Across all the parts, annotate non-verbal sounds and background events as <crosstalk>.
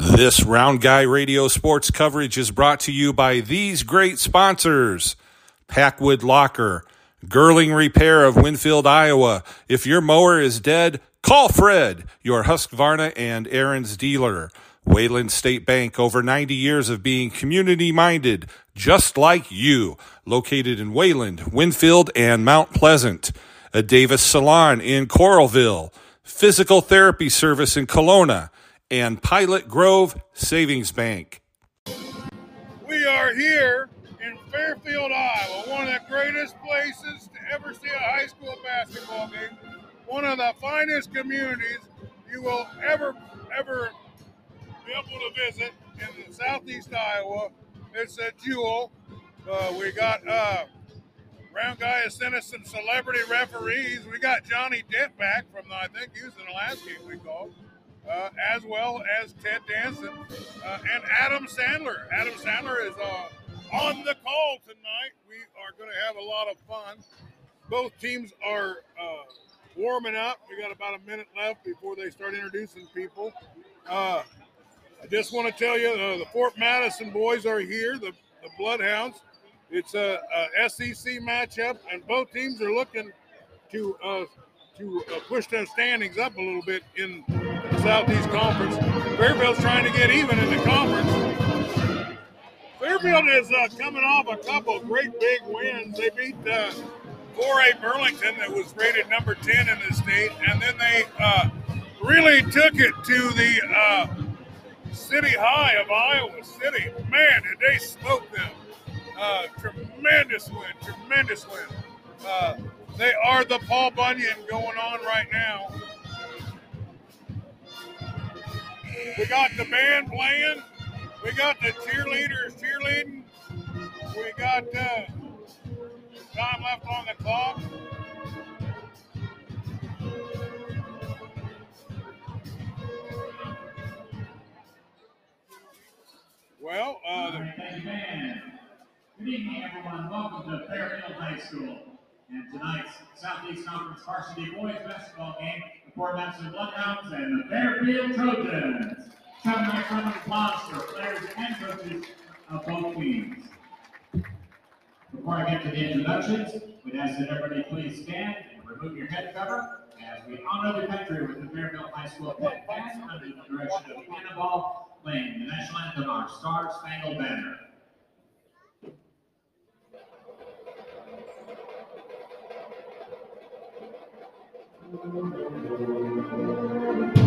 This Round Guy Radio sports coverage is brought to you by these great sponsors Packwood Locker, Girling Repair of Winfield, Iowa. If your mower is dead, call Fred, your Husqvarna and Ariens dealer. Wayland State Bank, over 90 years of being community minded, just like you. Located in Wayland, Winfield, and Mount Pleasant. A Davis Salon in Coralville. Physical therapy service in Kalona and Pilot Grove Savings Bank. We are here in Fairfield, Iowa, one of the greatest places to ever see a high school basketball game, one of the finest communities you will ever, ever be able to visit in southeast Iowa. It's a jewel. Uh, we got uh, Round Guy has sent us some celebrity referees. We got Johnny Depp back from, I think he was in the last game we called uh, as well as Ted Danson uh, and Adam Sandler. Adam Sandler is uh, on the call tonight. We are going to have a lot of fun. Both teams are uh, warming up. We got about a minute left before they start introducing people. Uh, I just want to tell you uh, the Fort Madison boys are here, the, the Bloodhounds. It's a, a SEC matchup, and both teams are looking to to push their standings up a little bit in Southeast Conference. Fairfield's trying to get even in the conference. Fairfield is uh, coming off a couple great big wins. They beat uh, 4A Burlington, that was rated number 10 in the state, and then they uh, really took it to the uh, city high of Iowa City. Man, did they smoke them! Uh, tremendous win, tremendous win. Uh, they are the Paul Bunyan going on right now. We got the band playing. We got the cheerleaders cheerleading. We got uh, time left on the clock. Well, uh, Good evening, everyone. Welcome to Fairfield High School. And tonight's Southeast Conference Varsity Boys Basketball game the Madison Bloodhounds and the Fairfield Trojans. Seven nice round of applause for players and coaches of both teams. Before I get to the introductions, we'd ask that everybody please stand and remove your head cover as we honor the country with the Fairfield High School Pit Band under the direction of Annabelle playing the national anthem, our Star Spangled Banner. thank you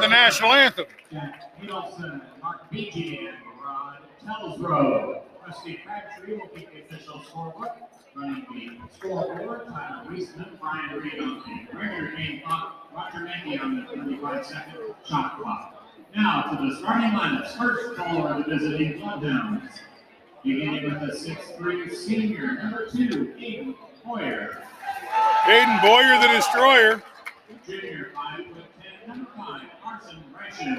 the national anthem. Needleson, Mark Beatty, and Rod Telsrow. Rusty Crabtree will keep the official scorebook. Running the scoreboard, Tyler Reisman, Brian Reed on the regular game clock, Roger Mankey on the 35 second shot clock. Now to the starting lineups. First caller of the visiting Bloodhounds. Beginning with the 6'3 senior, number two, Aiden Boyer. Aiden Boyer, the destroyer. Junior, 5 Number five, Carson Ration.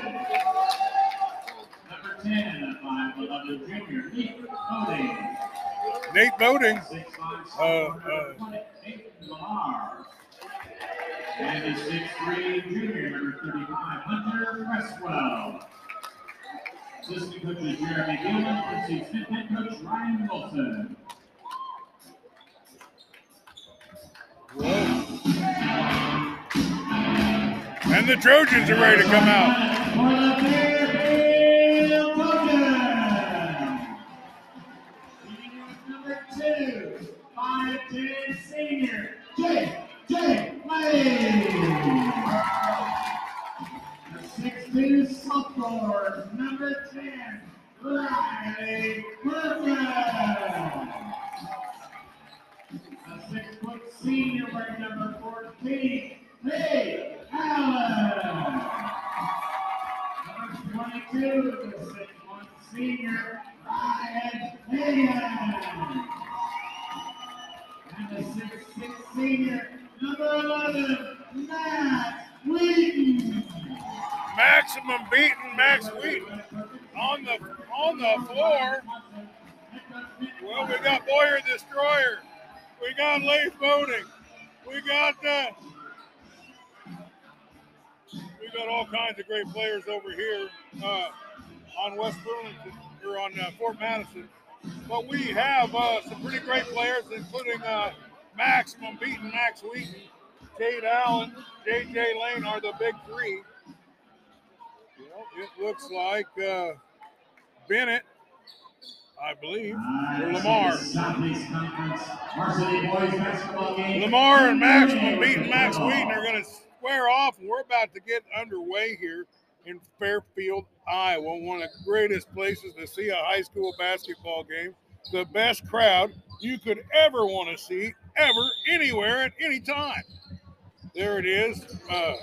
Number 10, 5, 11, junior, Nate Boating. Nate uh, uh. And the 6'3, junior, number 35, Hunter Cresswell. Assistant coaches Jeremy Gilman, head coach Ryan Wilson. Whoa. And the Trojans are ready to come out. For the Fairfield Trojans. Number two, 5'10 senior, J.J. Lane. The 6'2 sophomore, number 10, Riley Perkins. A six-foot senior number 14, Ray Number 22, the six-foot senior, Ryan. And the six-six senior, number 11, Matt. Maximum beating Max on the on the floor. Well, we got Boyer Destroyer. We got Boating. We got uh, we got all kinds of great players over here uh, on West Burlington or on uh, Fort Madison. But we have uh, some pretty great players, including uh, Maximum beating Max Wheaton, Tate Allen, J.J. Lane are the big three. Well, it looks like uh, Bennett, I believe, or Lamar. Southeast Conference Varsity Boys Lamar and Maximum beating Max Wheaton are going to square off, we're about to get underway here in Fairfield, Iowa, one of the greatest places to see a high school basketball game. The best crowd you could ever want to see, ever, anywhere, at any time. There it is. Uh,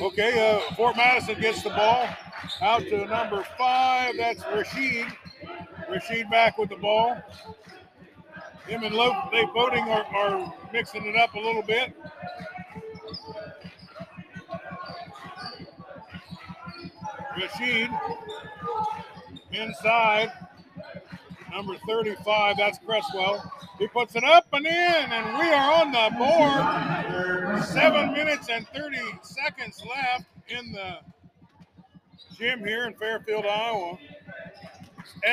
okay, uh, Fort Madison gets the ball out to number five. That's Rashid. Rashid back with the ball. Him and Lope, they voting are, are mixing it up a little bit. Rashid inside. Number 35, that's Cresswell. He puts it up and in, and we are on the board. Seven minutes and 30 seconds left in the gym here in Fairfield, Iowa.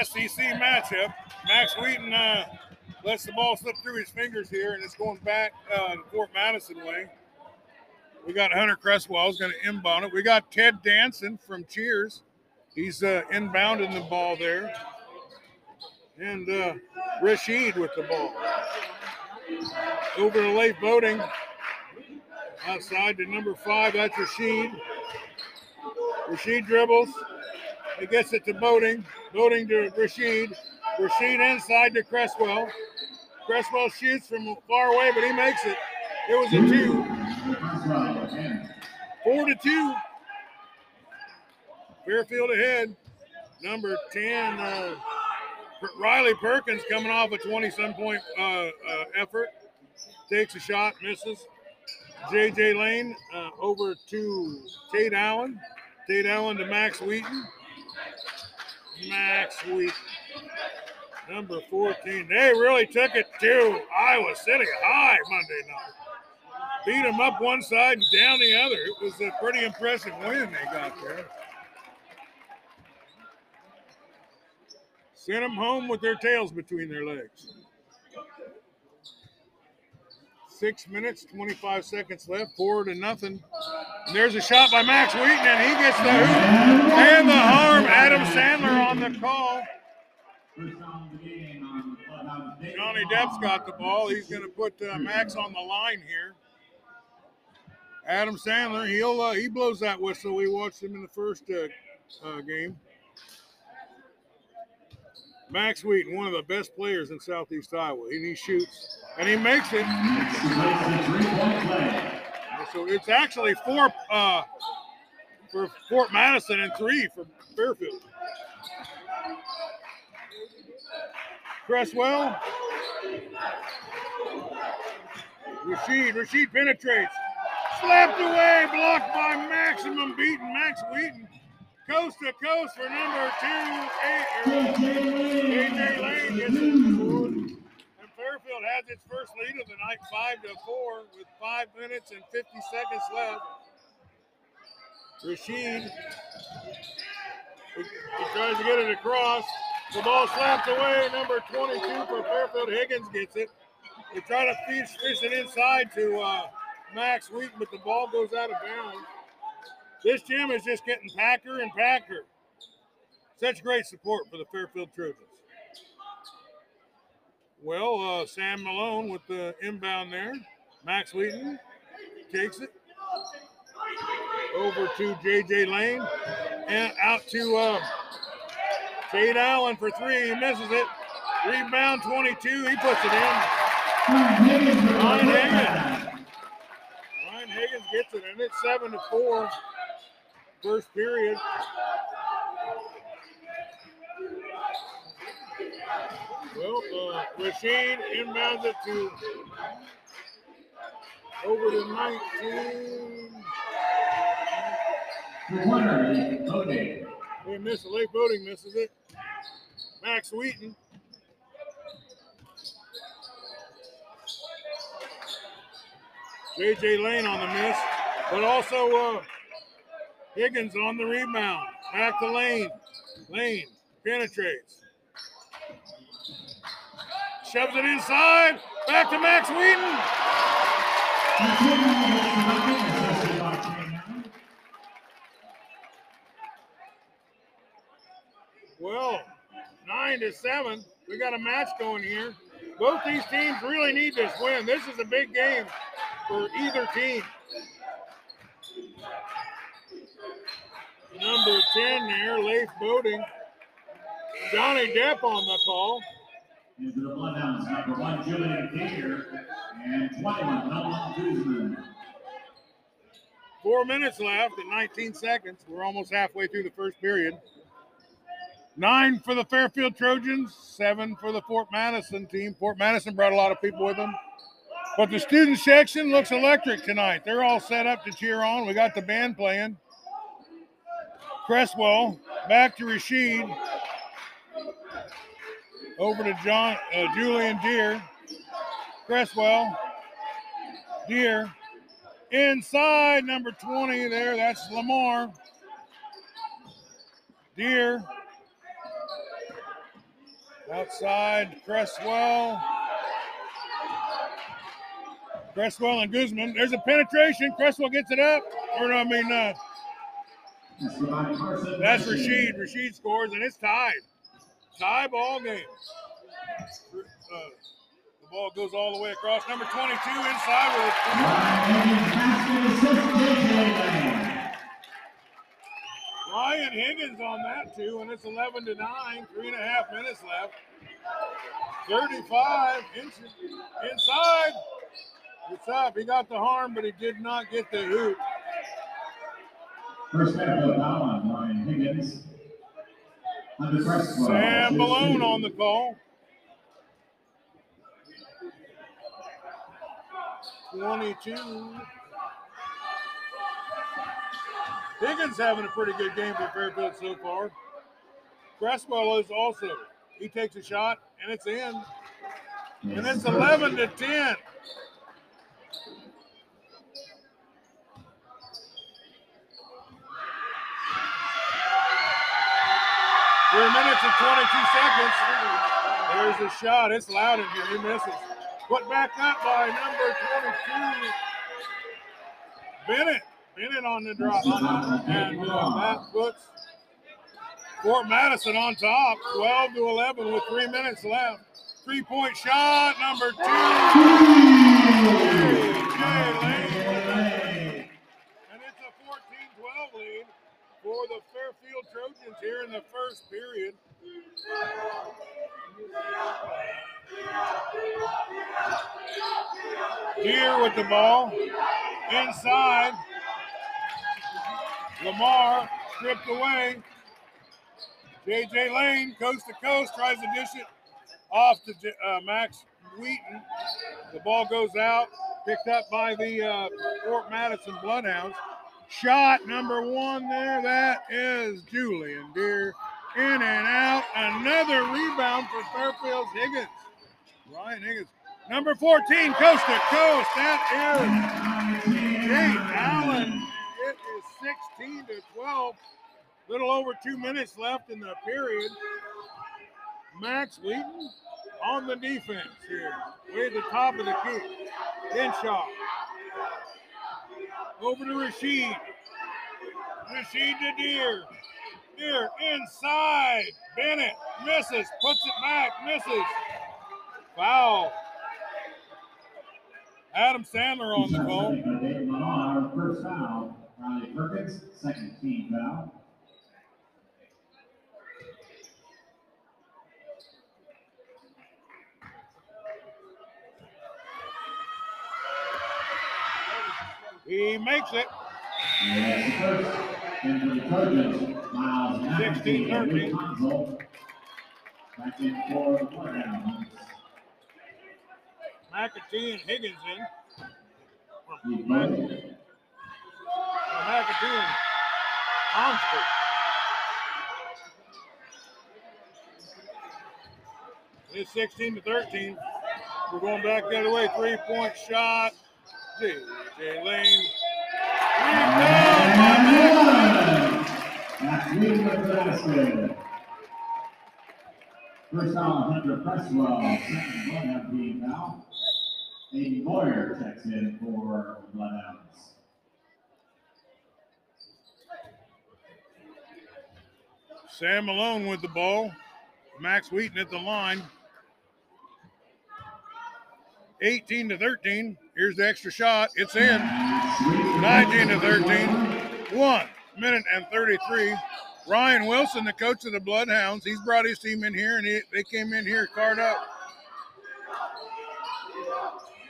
SEC matchup. Max Wheaton uh, lets the ball slip through his fingers here, and it's going back uh, to Fort Madison way. We got Hunter Cresswell is going to inbound it. We got Ted Danson from Cheers. He's uh, inbounding the ball there. And uh, Rashid with the ball. Over to late voting. Outside to number five, that's Rashid. Rashid dribbles. He gets it to Boating. Boating to Rashid. Rashid inside to Cresswell. Cresswell shoots from far away, but he makes it. It was a two. Four to two. Fairfield ahead. Number 10, uh, Riley Perkins coming off a 20 some point uh, uh, effort. Takes a shot, misses. JJ Lane uh, over to Tate Allen. Tate Allen to Max Wheaton. Max Wheaton. Number 14. They really took it to Iowa City high Monday night. Beat them up one side and down the other. It was a pretty impressive win they got there. Sent them home with their tails between their legs. Six minutes, 25 seconds left, four to nothing. And there's a shot by Max Wheaton, and he gets the hoop and the harm. Adam Sandler on the call. Johnny Depp's got the ball. He's going to put uh, Max on the line here. Adam Sandler, he'll uh, he blows that whistle. We watched him in the first uh, uh, game. Max Wheaton, one of the best players in Southeast Iowa, and he shoots and he makes it. So it's actually four uh, for Fort Madison and three for Fairfield. Cresswell. Rashid. Rashid penetrates. Slapped away, blocked by Maximum beaten Max Wheaton. Coast to coast for number two, AJ Lane gets it. And Fairfield has its first lead of the night, five to four, with five minutes and 50 seconds left. Rashid he, tries to get it across. The ball slapped away. Number 22 for Fairfield Higgins gets it. They try to fish, fish it inside to uh, Max Wheaton, but the ball goes out of bounds. This gym is just getting packer and packer. Such great support for the Fairfield Trojans. Well, uh, Sam Malone with the inbound there. Max Wheaton takes it over to JJ Lane and out to uh, Tate Allen for three. He misses it. Rebound 22. He puts it in. Ryan Higgins with the Ryan putback. Ryan Higgins gets it, and it's seven to four. First period. Well, uh, Rashid inbounds it to over to 19. The winner is Bodie. They miss it. Late voting misses it. Max Wheaton. JJ Lane on the miss, but also uh, Higgins on the rebound. Back to Lane. Lane penetrates. Shoves it inside. Back to Max Wheaton. Well, nine to seven. We got a match going here. Both these teams really need this win. This is a big game for either team. Number 10 there, Leif Boating. Johnny Depp on the call. Into the Bloodhounds, number one, Julian Deere, and 21, Nolan Guzman. Four minutes left and 19 seconds. We're almost halfway through the first period. Nine for the Fairfield Trojans, seven for the Fort Madison team. Fort Madison brought a lot of people with them. But the student section looks electric tonight. They're all set up to cheer on. We got the band playing. Cresswell back to Rashid. Over to John uh, Julian Deere. Cresswell. Deere. Inside number 20 there. That's Lamar. Deere. Outside Cresswell. Cresswell and Guzman. There's a penetration. Cresswell gets it up. Or I mean, uh, that's. Rashid. Rashid scores, and it's tied. Tie ball game. Uh, the ball goes all the way across. Number 22 inside with. Ryan Higgins on that too, and it's 11 to 9. Three and a half minutes left. 35 inches inside. It's up. He got the harm, but he did not get the hoop. First Fairfield foul on Ryan Higgins. Under. Sam Malone on the call. 22. Higgins having a pretty good game for Fairfield so far. Cresswell is also. He takes a shot and it's in. And it's 11 to 10. Three minutes and 22 seconds. There's a shot. It's loud in here. He misses. Put back up by number 22. Bennett. Bennett on the drop. And uh, that puts Fort Madison on top. 12 to 11 with three minutes left. Three point shot, number two. And it's a 14 12 lead for the Fairfield Trojans here in the first period. Here with the ball. Inside. Lamar stripped away. JJ Lane, coast to coast, tries to dish it off to uh, Max Wheaton. The ball goes out, picked up by the uh, Fort Madison Bloodhounds. Shot number one there. That is Julian Deere. In and out. Another rebound for Fairfield's Higgins. Ryan Higgins. Number 14, coast to coast. That is Jake Allen. It is 16 to 12. Little over two minutes left in the period. Max Wheaton on the defense here. Way at the top of the key. Henshaw. Over to Rashid. Rashid to Deere. Deere inside. Bennett misses. Puts it back. Misses. Foul. Adam Sandler on the call. First foul. Riley Perkins, second team foul. He makes it. And the first, and for the Trojans, Miles McAfee 16, and 13. Luke Hansel. Back in for the Bloodhounds. McAtee and Higgins in. McAtee and Armstrong. It's 16 to 13. We're going back the other way. Three point shot. J.J. Lane. Rebound by Max. That's leading with the basket. First foul, Hunter Cresswell, second Bloodhound team foul. Aiden Boyer checks in for the Bloodhounds. Sam Malone with the ball. Max Wheaton at the line. 18 to 13. Here's the extra shot. It's in. 19 to 13. One minute and 33. Ryan Wilson, the coach of the Bloodhounds, he's brought his team in here, and he, they came in here card up.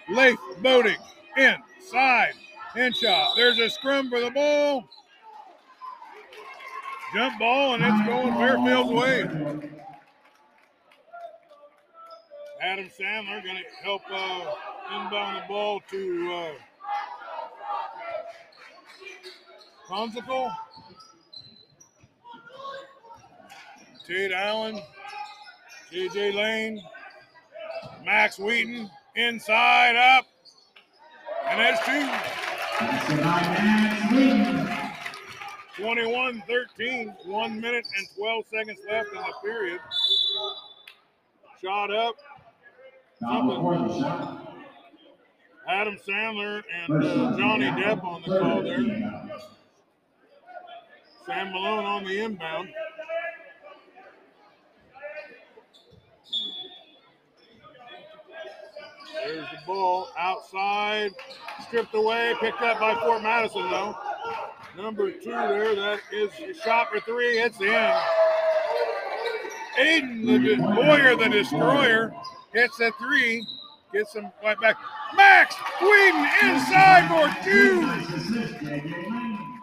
Leif Boating inside. In shot. There's a scrum for the ball. Jump ball, and it's going Fairfield's way. Adam Sandler going to help uh, inbound the ball to uh, Consicle. Tate Allen, JJ Lane, Max Wheaton, inside up, and that's two. That's the nine Max Wheaton. 21 13, one minute and 12 seconds left in the period. Shot up. Adam Sandler and uh, Johnny Depp on the call there. Sam Malone on the inbound. There's the ball outside, stripped away, picked up by Fort Madison though. Number two there, that is shot for three. It's in. Aiden, the Boyer, the destroyer, hits a three, gets him right back. Max Wheaton inside for two. Nice assist, JJ Lane.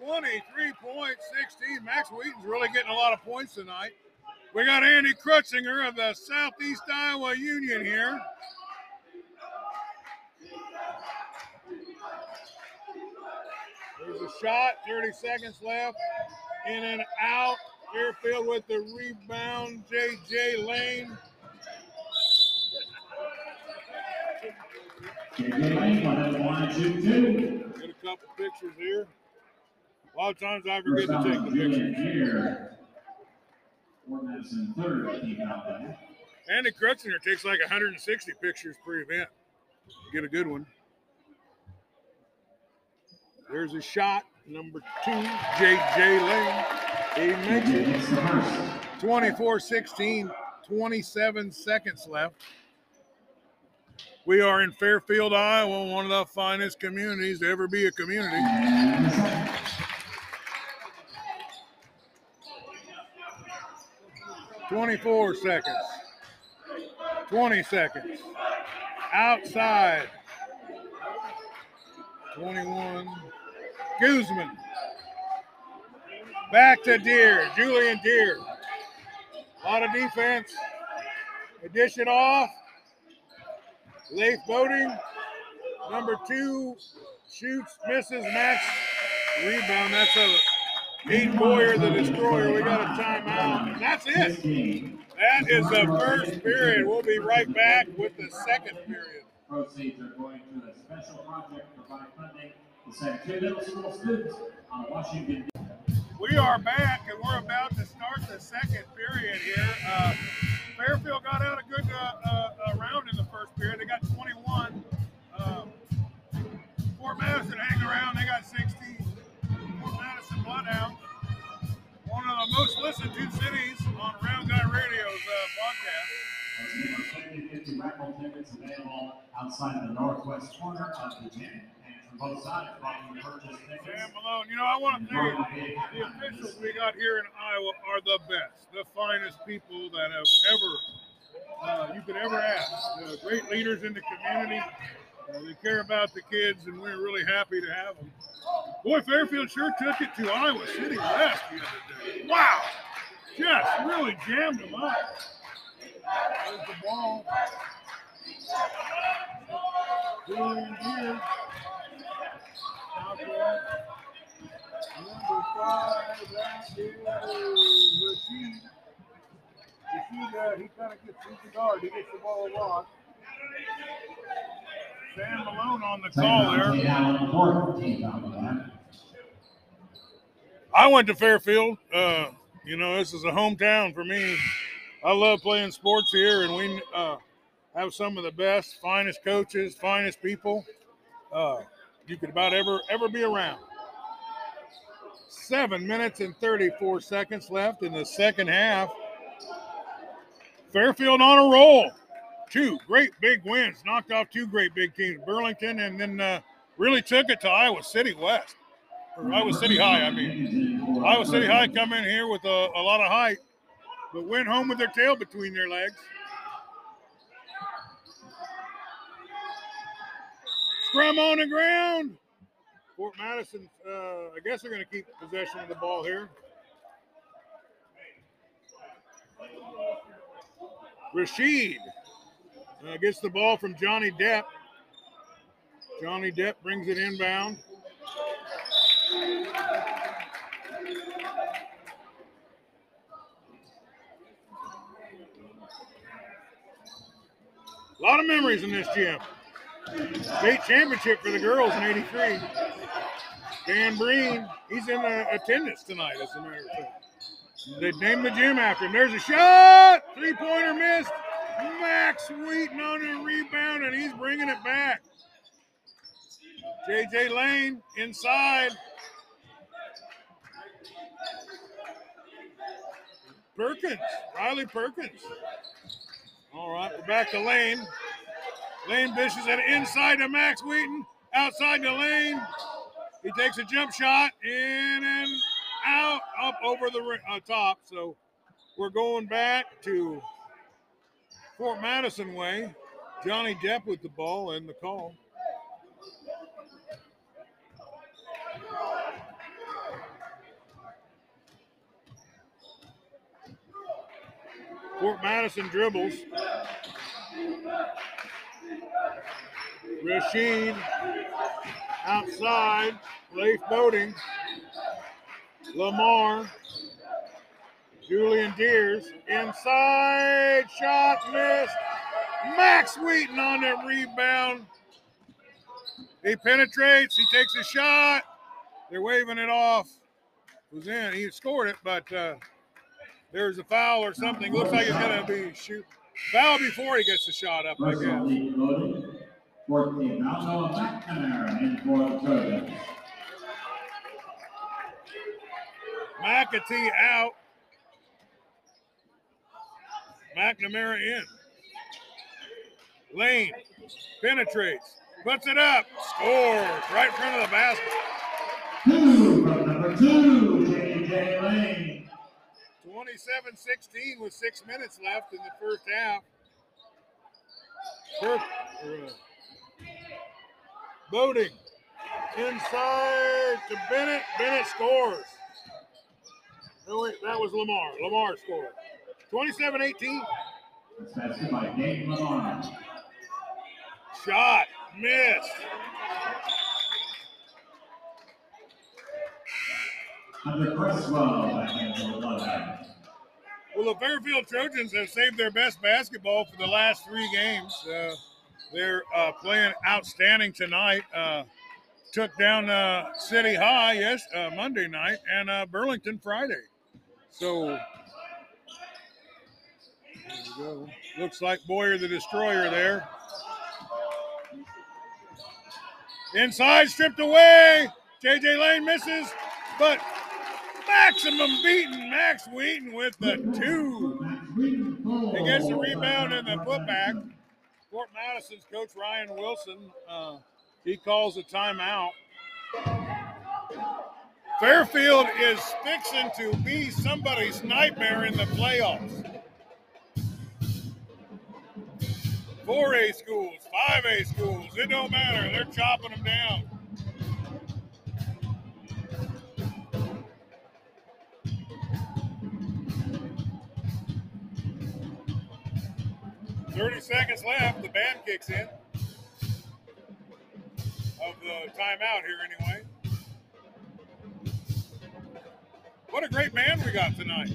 23.16. Max Wheaton's really getting a lot of points tonight. We got Andy Krutzinger of the Southeast Iowa Union here. There's a shot, 30 seconds left. In and out. Fairfield with the rebound. J.J. Lane. JJ Lane, one of the one, two, two. Get a couple pictures here. A lot of times I forget to take the pictures. There. Andy Krutzinger takes like 160 pictures per event. Get a good one. There's a shot, number two, J.J. Lane. He makes it. hits the first. 24 16, 27 seconds left. We are in Fairfield, Iowa, one of the finest communities to ever be a community. Twenty-four seconds. Twenty seconds. Outside. Twenty-one. Guzman. Back to Deere. Julian Deere. A lot of defense. It off. Leif Boating. Number two. Shoots, misses, Max. Rebound. That's a Pete Boyer, the destroyer. We got a timeout. And that's it. That is the first period. We'll be right back with the second period. Proceeds are going to a special project to provide funding to send two middle school students on Washington. We are back and we're about to start the second period here. Uh, Fairfield got out a good uh, uh, first period. They got 21, uh, Fort Madison hang around. They got 60. Fort Madison Bloodhound. One of the most listened to cities on Round Guy Radio's uh, podcast. 50 raffle tickets available outside the northwest corner of the gym. Both sides. Malone. You know, I want to thank the officials we got here in Iowa are the best, the finest people that have ever uh, you could ever ask. Uh, great leaders in the community. Uh, they care about the kids, and we're really happy to have them. Boy, Fairfield sure took it to Iowa City West the other day. Wow, just really jammed them up. There's the ball. Julian. Number five, that is Rashid. Uh, he kind of gets he's the guard. He gets the ball a lot. Sam Malone on the call there. Allen, fourth team foul on that. I went to Fairfield. Uh, you know, this is a hometown for me. I love playing sports here, and we uh, have some of the best, finest coaches, finest people uh, you could about ever ever be around. Seven minutes and 34 seconds left in the second half. Fairfield on a roll. Two great big wins, knocked off two great big teams, Burlington, and then uh, really took it to Iowa City West, or Iowa City High, I mean. Iowa City High come in here with a, a lot of height, but went home with their tail between their legs. Scrum on the ground. Fort Madison, uh, I guess they're going to keep possession of the ball here. Rashid uh, gets the ball from Johnny Depp. Johnny Depp brings it inbound. A lot of memories in this gym. State championship for the girls in 83. Dan Breen, he's in uh, attendance tonight, as a matter of fact. They named the gym after him. There's a shot. Three pointer missed. Max Wheaton on a rebound, and he's bringing it back. JJ Lane inside. Perkins, Riley Perkins. All right, we're back to Lane. Lane dishes it inside to Max Wheaton, outside the lane. He takes a jump shot in and out, up over the uh, top. So we're going back to Fort Madison way. Johnny Depp with the ball and the call. Fort Madison dribbles. Rashid outside. Leif Boating. Lamar. Julian Deers inside. Shot missed. Max Wheaton on that rebound. He penetrates. He takes a shot. They're waving it off. It was in. He scored it, but uh, there's a foul or something. Looks like going to be shoot foul before he gets the shot up. I guess. team loading. Fourth team foul, Noah McNamara in for the Trojans. McAtee out. McNamara in. Lane penetrates, puts it up, scores right in front of the basket. Two number two, J.J. Lane. 27 16 with six minutes left in the first half. First, uh, Boating inside to Bennett. Bennett scores. No, that was Lamar. Lamar scored. 27 18. That's by Nate Lamar. Shot missed. Hunter Cresswell back in for. Well, the Fairfield Trojans have saved their best basketball for the last three games. Uh, they're uh, playing outstanding tonight. Uh, took down uh, City High yes uh, Monday night and uh, Burlington Friday. So. Looks like Boyer the Destroyer there. Inside, stripped away. JJ Lane misses, but maximum beaten. Max Wheaton with the two. He gets the rebound and the putback. Fort Madison's coach Ryan Wilson, uh, he calls a timeout. Fairfield is fixing to be somebody's nightmare in the playoffs. 4A schools, 5A schools, it don't matter. They're chopping them down. Thirty seconds left. The band kicks in. Of the timeout here, anyway. What a great band we got tonight.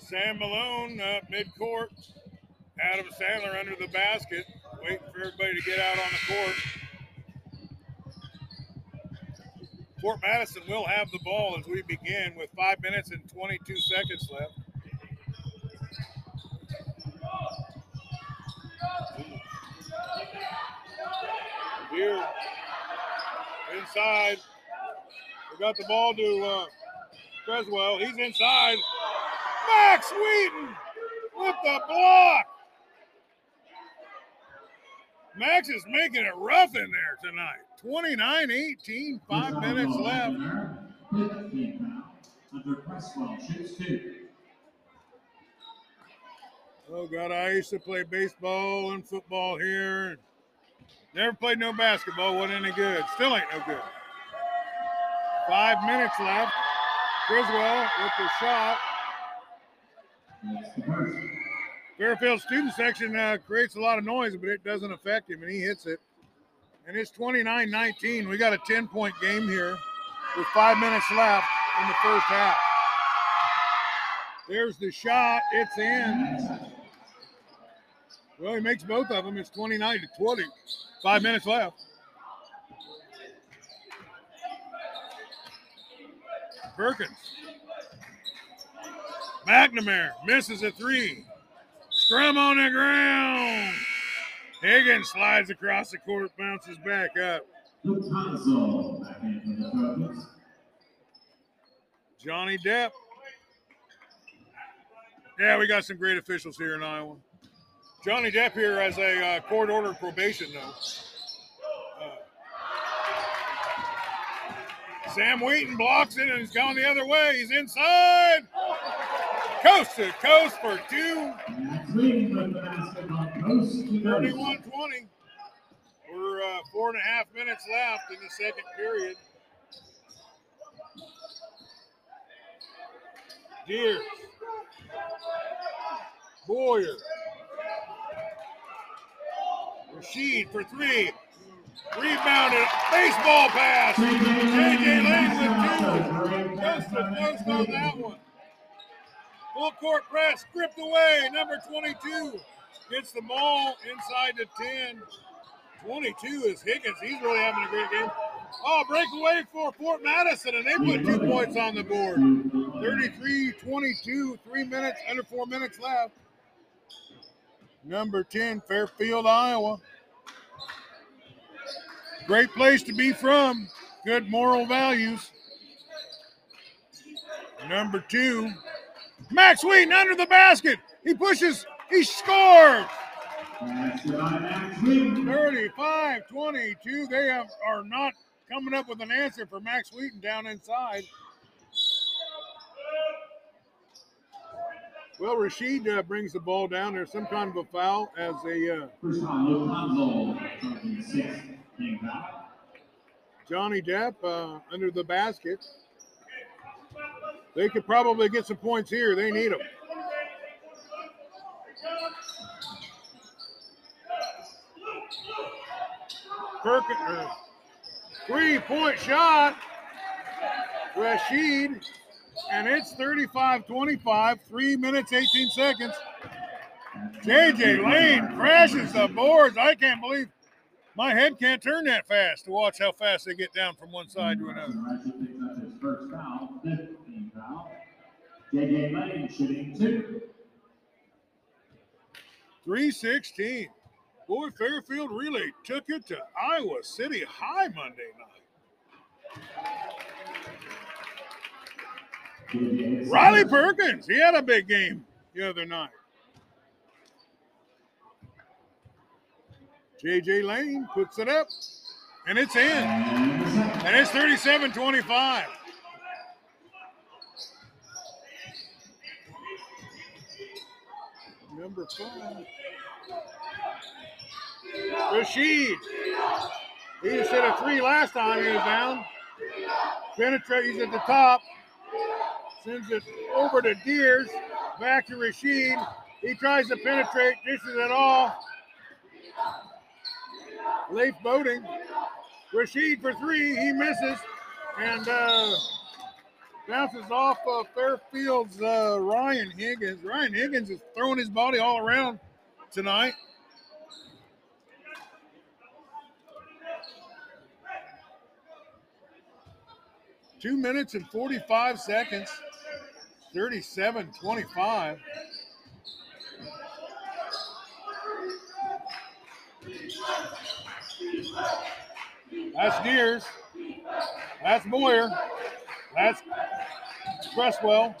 Sam Malone, uh, mid-court. Adam Sandler under the basket, waiting for everybody to get out on the court. Fort Madison will have the ball as we begin with five minutes and 22 seconds left. Here, inside. We got the ball to uh, Cresswell. He's inside. Max Wheaton with the block. Max is making it rough in there tonight. 29 18, five minutes left. Oh, God, I used to play baseball and football here. Never played no basketball, wasn't any good. Still ain't no good. Five minutes left. Cresswell with the shot. Fairfield student section uh, creates a lot of noise, but it doesn't affect him, and he hits it. And it's 29 19. We got a 10 point game here with five minutes left in the first half. There's the shot. It's in. Well, he makes both of them. It's 29 to 20. Five minutes left. Perkins. McNamara misses a three. Scrum on the ground. Higgins slides across the court, bounces back up. Johnny Depp. Yeah, we got some great officials here in Iowa. Johnny Depp here has a uh, court ordered probation, though. Uh, Sam Wheaton blocks it and he's going the other way. He's inside. Coast to coast for two. Max Wheaton with the basket on coast to coast. 31 20. We're uh, four and a half minutes left in the second period. Deers. Boyer. Rashid for three. Rebounded. Baseball pass. JJ Lane with two. Coast to coast on that one. Full court press. Stripped away. Number 22 gets the ball inside the 10. 22 is Higgins. He's really having a great game. Oh, breakaway for Fort Madison, and they put two points on the board. 33 22, three minutes, under four minutes left. Number 10, Fairfield, Iowa. Great place to be from. Good moral values. Number two, Max Wheaton under the basket. He pushes, he scores. That's by Max Wheaton. 35 22. They have, are not coming up with an answer for Max Wheaton down inside. Well, Rashid uh, brings the ball down. There's some kind of a foul as a uh, First foul, Luke Console, Trojans six, team foul. Johnny Depp uh, under the basket. They could probably get some points here. They need them. Uh, three point shot. Rashid, and it's 35 25, three minutes, 18 seconds. JJ Lane crashes the boards. I can't believe my head can't turn that fast to watch how fast they get down from one side to another. JJ Lane shooting two. 316. Boy, Fairfield really took it to Iowa City High Monday night. Riley Perkins, he had a big game the other night. JJ Lane puts it up, and it's in. And. It's 37 25. Number five. Rashid. He just hit a three last time he was down. Penetrate, he's at the top. Sends it over to Deers. Back to Rashid. He tries to penetrate, dishes it off. Leif Boating. Rashid for three. He misses and uh, bounces off of Fairfield's uh, Ryan Higgins. Ryan Higgins is throwing his body all around tonight. Two minutes and 45 seconds. 37 25. That's Deers. That's Boyer. That's Cresswell.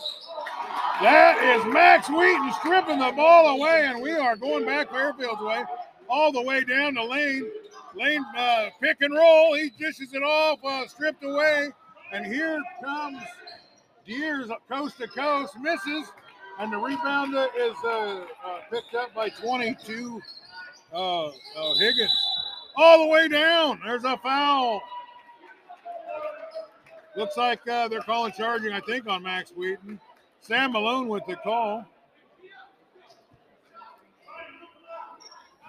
That is Max Wheaton stripping the ball away, and we are going back Fairfield's way, all the way down the lane. Lane uh, pick and roll. He dishes it off, uh, stripped away, and here comes Deers coast to coast, misses, and the rebound is uh, uh, picked up by 22 uh, uh, Higgins. All the way down. There's a foul. Looks like uh, they're calling charging, I think, on Max Wheaton. Sam Malone with the call.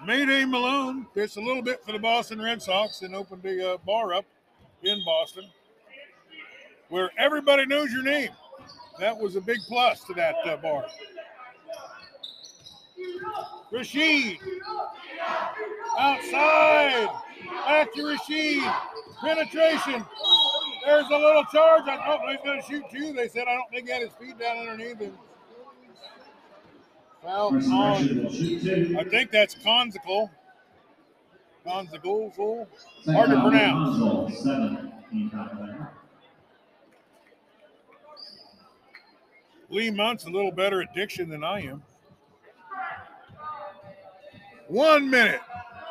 Mayday Malone pitched a little bit for the Boston Red Sox and opened the uh, bar up in Boston where everybody knows your name. That was a big plus to that uh, bar. Rashid outside. Back to Rashid. Penetration. There's a little charge. I thought he's going to shoot two. They said I don't think he had his feet down underneath him. Foul on. Carson will shoot two. I think that's Consicle. Consicle. Hard to pronounce. Hansel, seven team foul there. Lee Munt's a little better at diction than I am. One minute,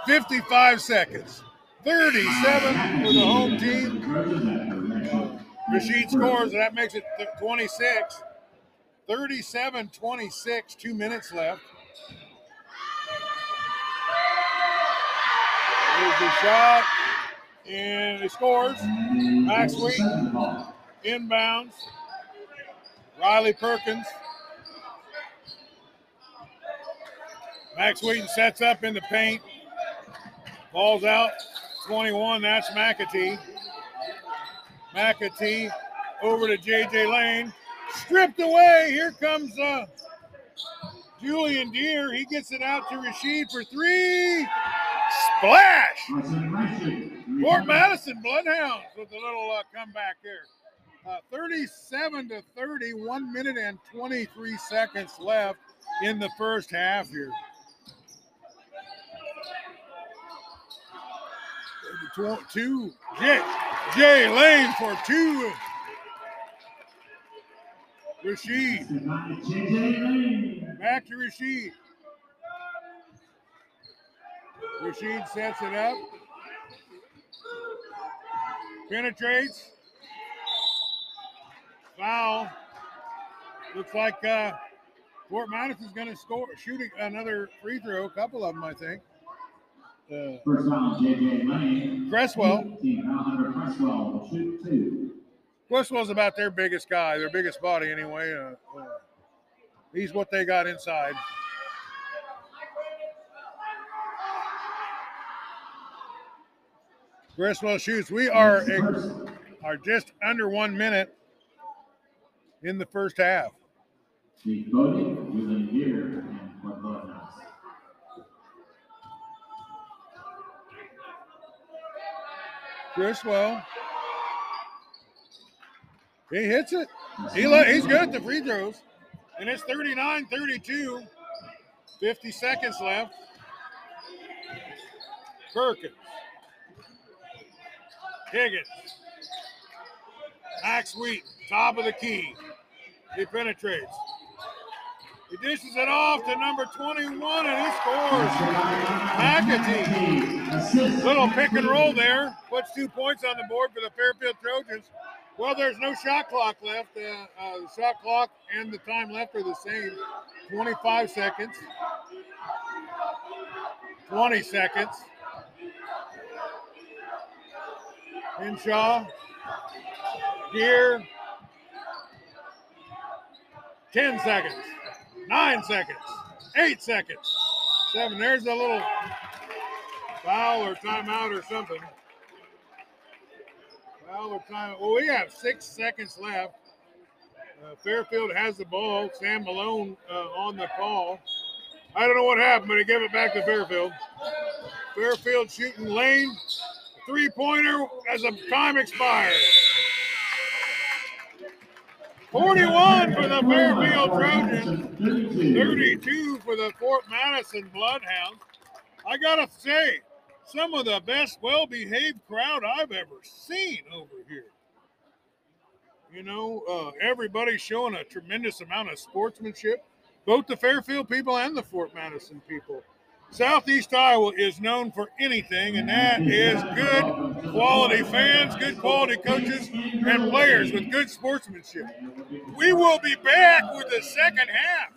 55 seconds, 37 for the home team. Rashid scores, and that makes it th- 26. 37 26, two minutes left. There's the shot, and he scores. Max Wheaton. Inbounds. Riley Perkins. Max Wheaton sets up in the paint. Balls out. 21. That's McAtee. McAtee over to JJ Lane. Stripped away. Here comes uh, Julian Deere. He gets it out to Rashid for three. Splash! Fort Madison Bloodhounds with a little uh, comeback here. Uh, 37 to 30, one minute and 23 seconds left in the first half here. Tw- Two, Jay, Jay Lane for two. Rashid, back to Rashid. Rashid sets it up. Penetrates. Foul. Looks like uh, Fort Madison's going to score, shooting another free throw. A couple of them, I think. Uh, First foul, JJ Lane. Cresswell. Team foul, Hunter Cresswell shoot two. Cresswell's about their biggest guy, their biggest body anyway. Uh, uh, he's what they got inside. Cresswell shoots. We are are just under one minute in the first half. Jake Griswold. He hits it. He he's good at the free throws. And it's 39 32. 50 seconds left. Perkins. Higgins. Max Wheat, top of the key. He penetrates. He dishes it off to number 21 and he scores. McAtee. Little pick and roll there. Puts two points on the board for the Fairfield Trojans. Well, there's no shot clock left. Uh, uh, the shot clock and the time left are the same 25 seconds, 20 seconds. Hinshaw, here, 10 seconds, 9 seconds, 8 seconds, 7. There's a little foul or timeout or something. Foul or time. Well, we have 6 seconds left. Uh, Fairfield has the ball. Sam Malone uh, on the call. I don't know what happened, but he gave it back to Fairfield. Fairfield shooting lane. Three pointer as the time expires. 41 for the Fairfield Trojans, 32 for the Fort Madison Bloodhounds. I gotta say, some of the best well behaved crowd I've ever seen over here. You know, uh, everybody's showing a tremendous amount of sportsmanship, both the Fairfield people and the Fort Madison people. Southeast Iowa is known for anything, and that is good quality fans, good quality coaches, and players with good sportsmanship. We will be back with the second half.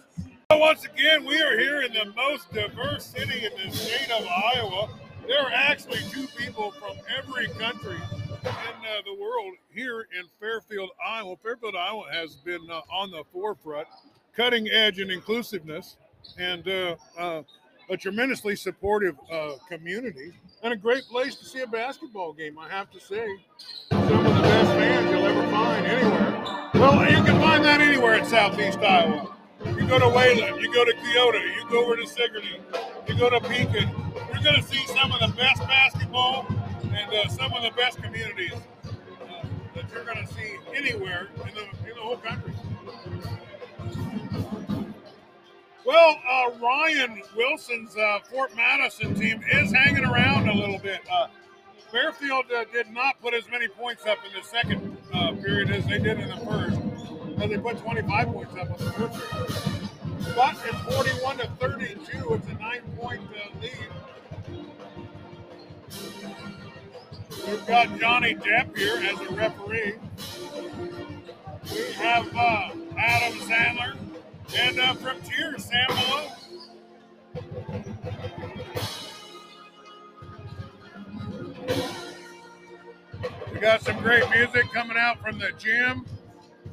Once again, we are here in the most diverse city in the state of Iowa. There are actually two people from every country in uh, the world here in Fairfield, Iowa. Fairfield, Iowa has been uh, on the forefront, cutting edge in inclusiveness, and uh, uh a tremendously supportive uh, community and a great place to see a basketball game. I have to say, some of the best fans you'll ever find anywhere. Well, you can find that anywhere in Southeast Iowa. You go to Wayland, you go to Keota, you go over to Sigourney, you go to Pekin. You're going to see some of the best basketball and uh, some of the best communities uh, that you're going to see anywhere in the, in the whole country. Well, uh, Ryan Wilson's uh, Fort Madison team is hanging around a little bit. Uh, Fairfield uh, did not put as many points up in the second uh, period as they did in the first, but they put 25 points up in the first period. But it's 41 to 32. It's a nine-point uh, lead. We've got Johnny Depp here as a referee. We have Adam Sandler and uh, from Cheers, Sam Malone. We got some great music coming out from the gym.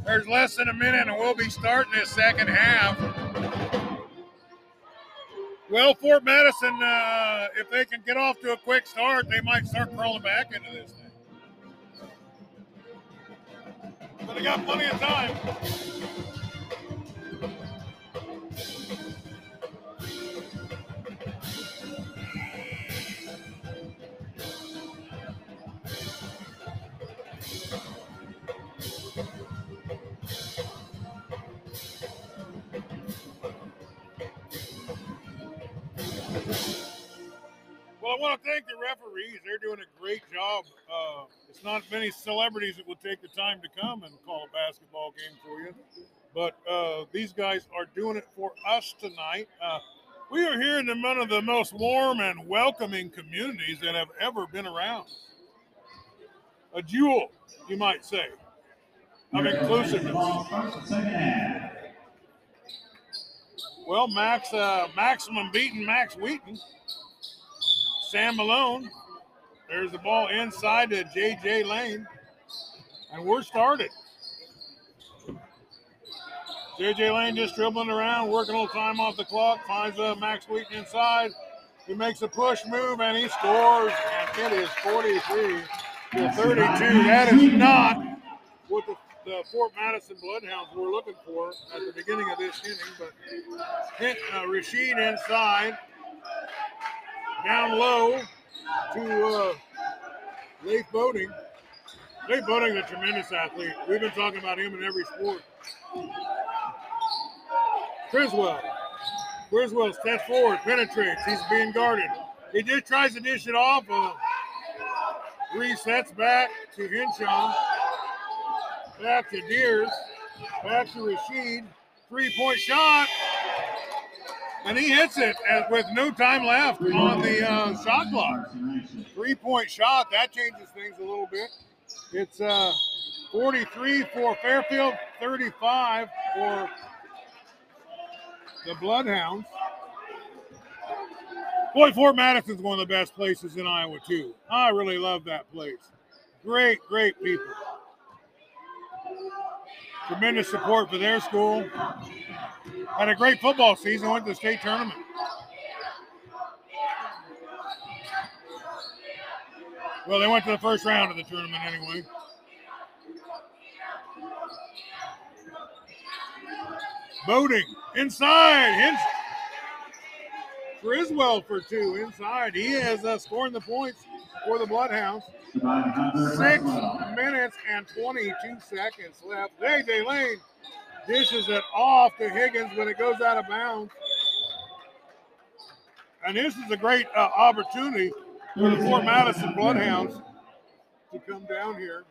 There's less than a minute, and we'll be starting this second half. Well, Fort Madison, uh, if they can get off to a quick start, they might start crawling back into this thing. But they got plenty of time. Well, I want to thank the referees. They're doing a great job. Uh, it's not many celebrities that will take the time to come and call a basketball game for you, but uh, these guys are doing it for us tonight. Uh, we are here in one of the most warm and welcoming communities that have ever been around. A jewel, you might say, of inclusiveness. Well, Max, uh, maximum beating Max Wheaton. Sam Malone. There's the ball inside to JJ Lane. And we're started. JJ Lane just dribbling around, working a little time off the clock, finds uh, Max Wheaton inside. He makes a push move and he scores. And it is 43 to 32. That is not what the, the Fort Madison Bloodhounds were looking for at the beginning of this inning. But hit uh, Rashid inside down low to uh, Leif Boating. Leif Boating is a tremendous athlete. We've been talking about him in every sport. Criswell. Criswell steps forward, penetrates. He's being guarded. He just tries to dish it off. Uh, resets back to Hinshaw. Back to Deers. Back to Rashid. Three point shot. And he hits it with no time left on the uh, shot clock. Three point shot. That changes things a little bit. It's uh, 43 for Fairfield, 35 for the Bloodhounds. Boy, Fort Madison's one of the best places in Iowa, too. I really love that place. Great, great people. Tremendous support for their school. Had a great football season, went to the state tournament. Well, they went to the first round of the tournament anyway. Boating inside. Hins- Griswell for two inside. He has uh, scoring the points for the Bloodhounds. Six minutes and 22 seconds left. JJ Lane dishes it off to Higgins, but it goes out of bounds. And this is a great uh, opportunity for the Fort Madison Bloodhounds to come down here.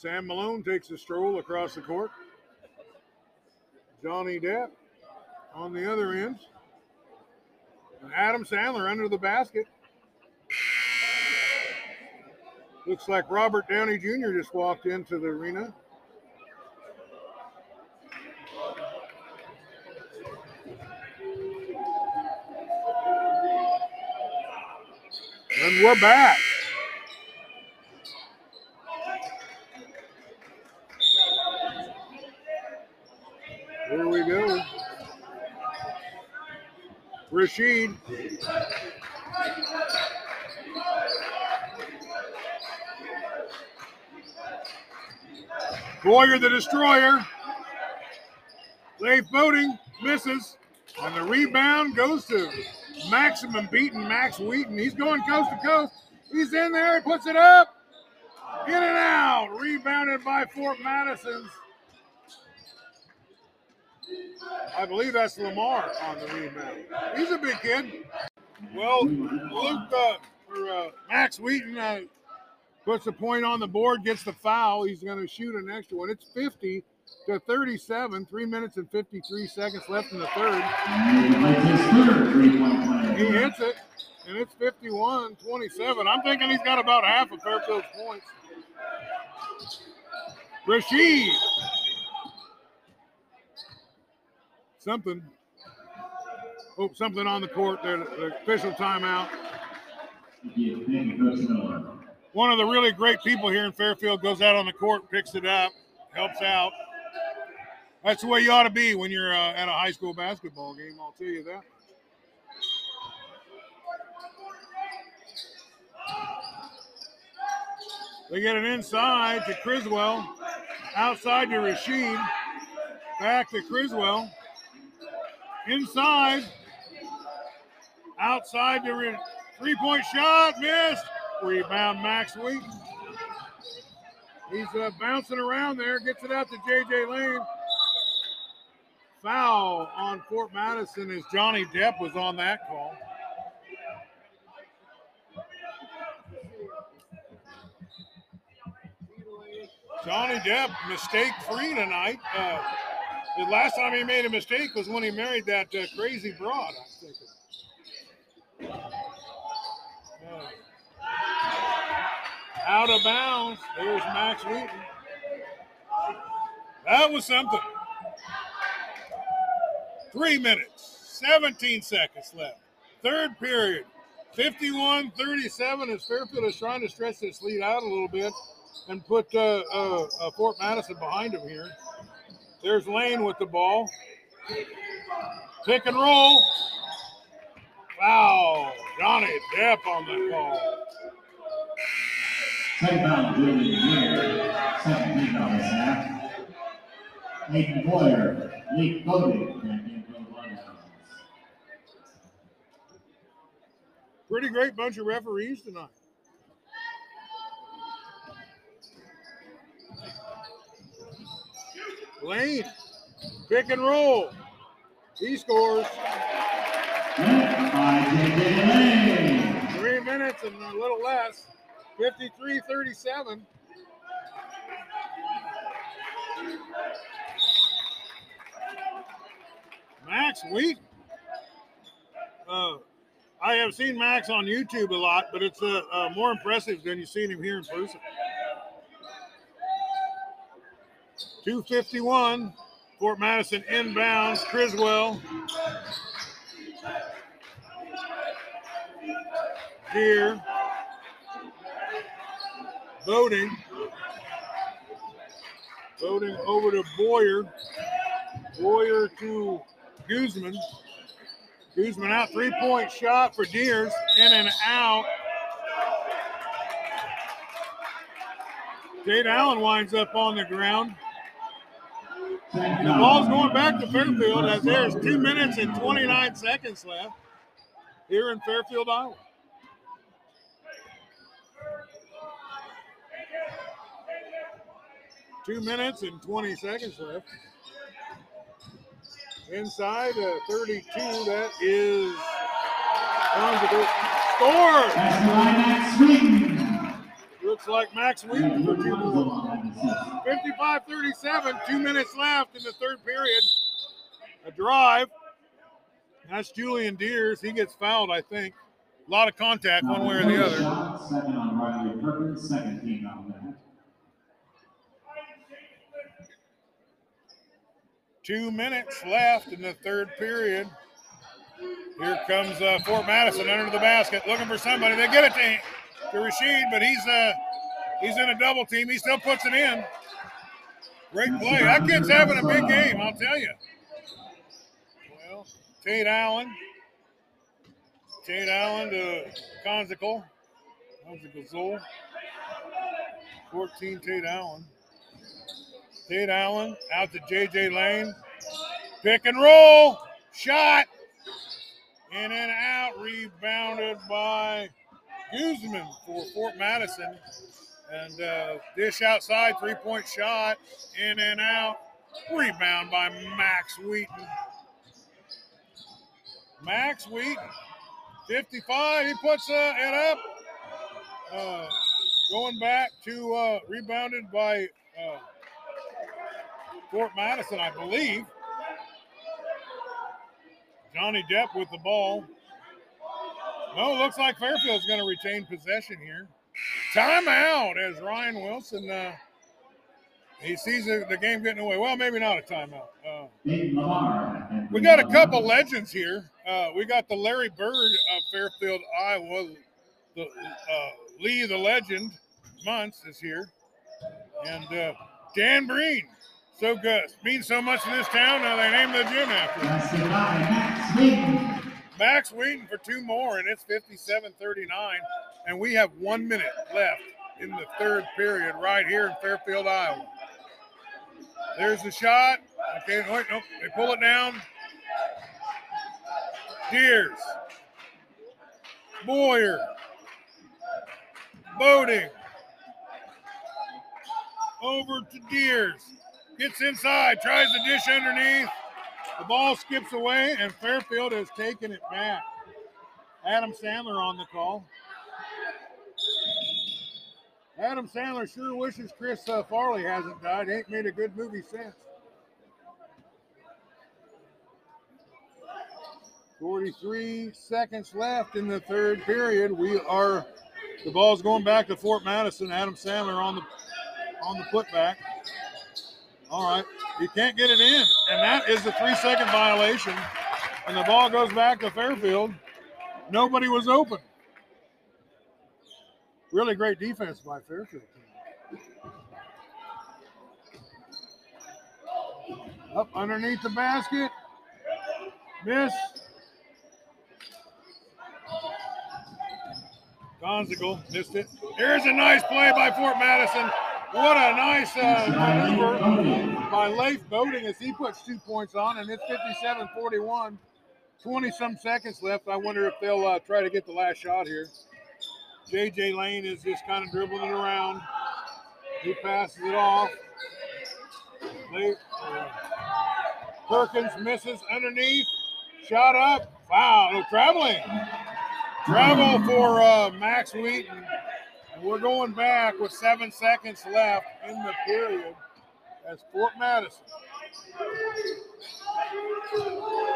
Sam Malone takes a stroll across the court. Johnny Depp on the other end. And Adam Sandler under the basket. Looks like Robert Downey Jr. just walked into the arena. And we're back. Here we go. Rashid. Boyer the destroyer. Leif Boating misses. And the rebound goes to maximum beating Max Wheaton. He's going coast to coast. He's in there. He puts it up. In and out. Rebounded by Fort Madison's. I believe that's Lamar on the rebound. He's a big kid. Well, Luke uh, or uh, Max Wheaton uh, puts a point on the board, gets the foul. He's going to shoot an extra one. It's 50 to 37, three minutes and 53 seconds left in the third. He hits it, and it's 51 27. I'm thinking he's got about half of Fairfield's points. Rashid. Something. Oh, something on the court. The official timeout. One of the really great people here in Fairfield goes out on the court, picks it up, helps out. That's the way you ought to be when you're uh, at a high school basketball game. I'll tell you that. They get it inside to Criswell, outside to Rashid, back to Criswell, inside, outside to re- three point shot, missed. Rebound, Max Wheaton. He's uh, bouncing around there, gets it out to JJ Lane. Foul on Fort Madison as Johnny Depp was on that call. Johnny Depp mistake free tonight. Uh, the last time he made a mistake was when he married that uh, crazy broad. I'm thinking. Out of bounds. There's Max Wheaton. That was something. Three minutes, 17 seconds left. Third period, 51 37 as Fairfield is trying to stretch this lead out a little bit and put uh, uh, uh, Fort Madison behind him here. There's Lane with the ball. Pick and roll. Foul. Johnny Depp on the call. Second foul, Julian Year. Second team foul, snap. Nathan Boyer, Lee and Pretty great bunch of referees tonight. Lane, pick and roll. He scores. Three minutes and a little less. 53 37. Max Wheat. Uh, I have seen Max on YouTube a lot, but it's uh, uh, more impressive than you've seen him here in person. 251. Fort Madison inbounds. Criswell. Here. Voting. Voting over to Boyer. Boyer to Guzman. Guzman out, three point shot for Deers, in and out. Tate Allen winds up on the ground. The ball's going back to Fairfield as there's two minutes and 29 seconds left here in Fairfield, Iowa. Two minutes and 20 seconds left. Inside uh, 32, that is score. That's the line at Sweden. Looks like Max Wheaton for two. 55 37, two minutes left in the third period. A drive. That's Julian Deers. He gets fouled, I think. A lot of contact, one way or the other. Two minutes left in the third period. Here comes uh, Fort Madison under the basket, looking for somebody. They get it to, to Rashid, but he's uh, he's in a double team. He still puts it in. Great play. That kid's having a big game, I'll tell you. Well, Tate Allen. Tate Allen to. Consicle Zoll. 14 Tate Allen. Tate Allen out to JJ Lane. Pick and roll. Shot. In and out. Rebounded by Guzman for Fort Madison. And uh, dish outside. Three point shot. In and out. Rebound by Max Wheaton. Max Wheaton. 55. He puts uh, it up. Uh, going back to uh, rebounded by. Uh, Fort Madison, I believe. Johnny Depp with the ball. No, looks like Fairfield's going to retain possession here. Timeout as Ryan Wilson. Uh, he sees the, game getting away. Well, maybe not a timeout. Uh, we got a couple legends here. Uh, we got the Larry Bird of Fairfield, Iowa. The uh, Lee, the legend, Muntz is here, and uh, Dan Breen. So good, means so much to this town. Now they named the gym after him. Max waiting for two more, and it's 57-39, and we have one minute left in the third period right here in Fairfield, Iowa. There's the shot. Okay, wait, nope, they pull it down. Deers. Boyer. Boating. Over to Deers. Gets inside, tries to dish underneath. The ball skips away, and Fairfield has taken it back. Adam Sandler on the call. Adam Sandler sure wishes Chris uh, Farley hasn't died. Ain't made a good movie since. 43 seconds left in the third period. We are the ball's going back to Fort Madison. Adam Sandler on the on the putback. All right, you can't get it in, and that is a three-second violation. And the ball goes back to Fairfield. Nobody was open. Really great defense by Fairfield. Up underneath the basket. Miss. Gonzagle missed it. Here's a nice play by Fort Madison. What a nice uh, maneuver by Leif Boating as he puts two points on, and it's 57 41. 20 some seconds left. I wonder if they'll uh, try to get the last shot here. JJ Lane is just kind of dribbling it around. He passes it off. Uh, Perkins misses underneath. Shot up. Wow, no, traveling. Travel for uh, Max Wheaton. And we're going back with seven seconds left in the period as Fort Madison.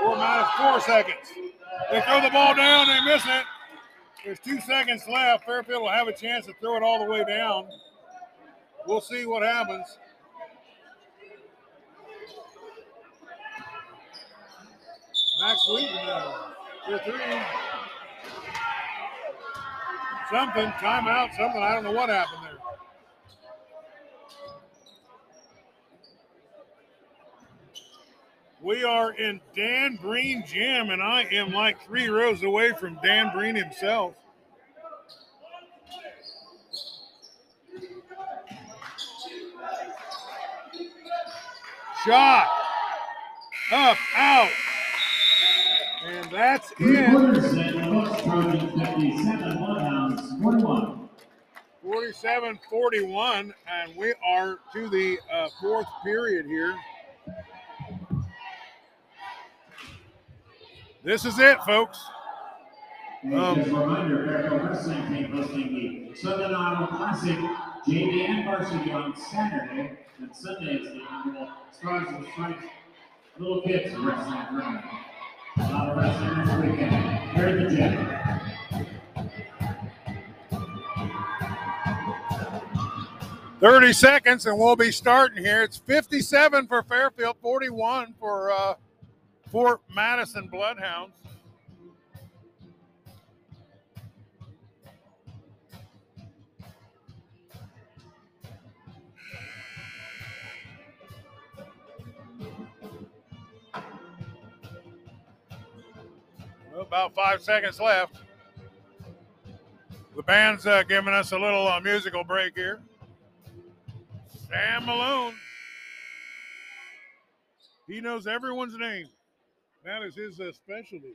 Fort Madison, four seconds. They throw the ball down, they miss it. There's two seconds left. Fairfield will have a chance to throw it all the way down. We'll see what happens. Max Wheaton, uh, for three. Something, timeout, something. I don't know what happened there. We are in Dan Breen Gym, and I am like three rows away from Dan Breen himself. Shot. Up, out. And that's it. quarters in the books, Trojans 57, Bloodhounds 41. 47 41, and we are to the uh, fourth period here. This is it, folks. Um, just a reminder, Fairfield Wrestling team hosting the Southern Iowa Classic JV and varsity on Saturday, and Sunday is the annual Stars and Stripes Little Kids Wrestling Tournament. A lot of wrestling this weekend. Here at the gym. 30 seconds, and we'll be starting here. It's 57 for Fairfield, 41 for uh, Fort Madison Bloodhounds. About five seconds left. The band's uh, giving us a little uh, musical break here. Sam Malone. He knows everyone's name. That is his uh, specialty.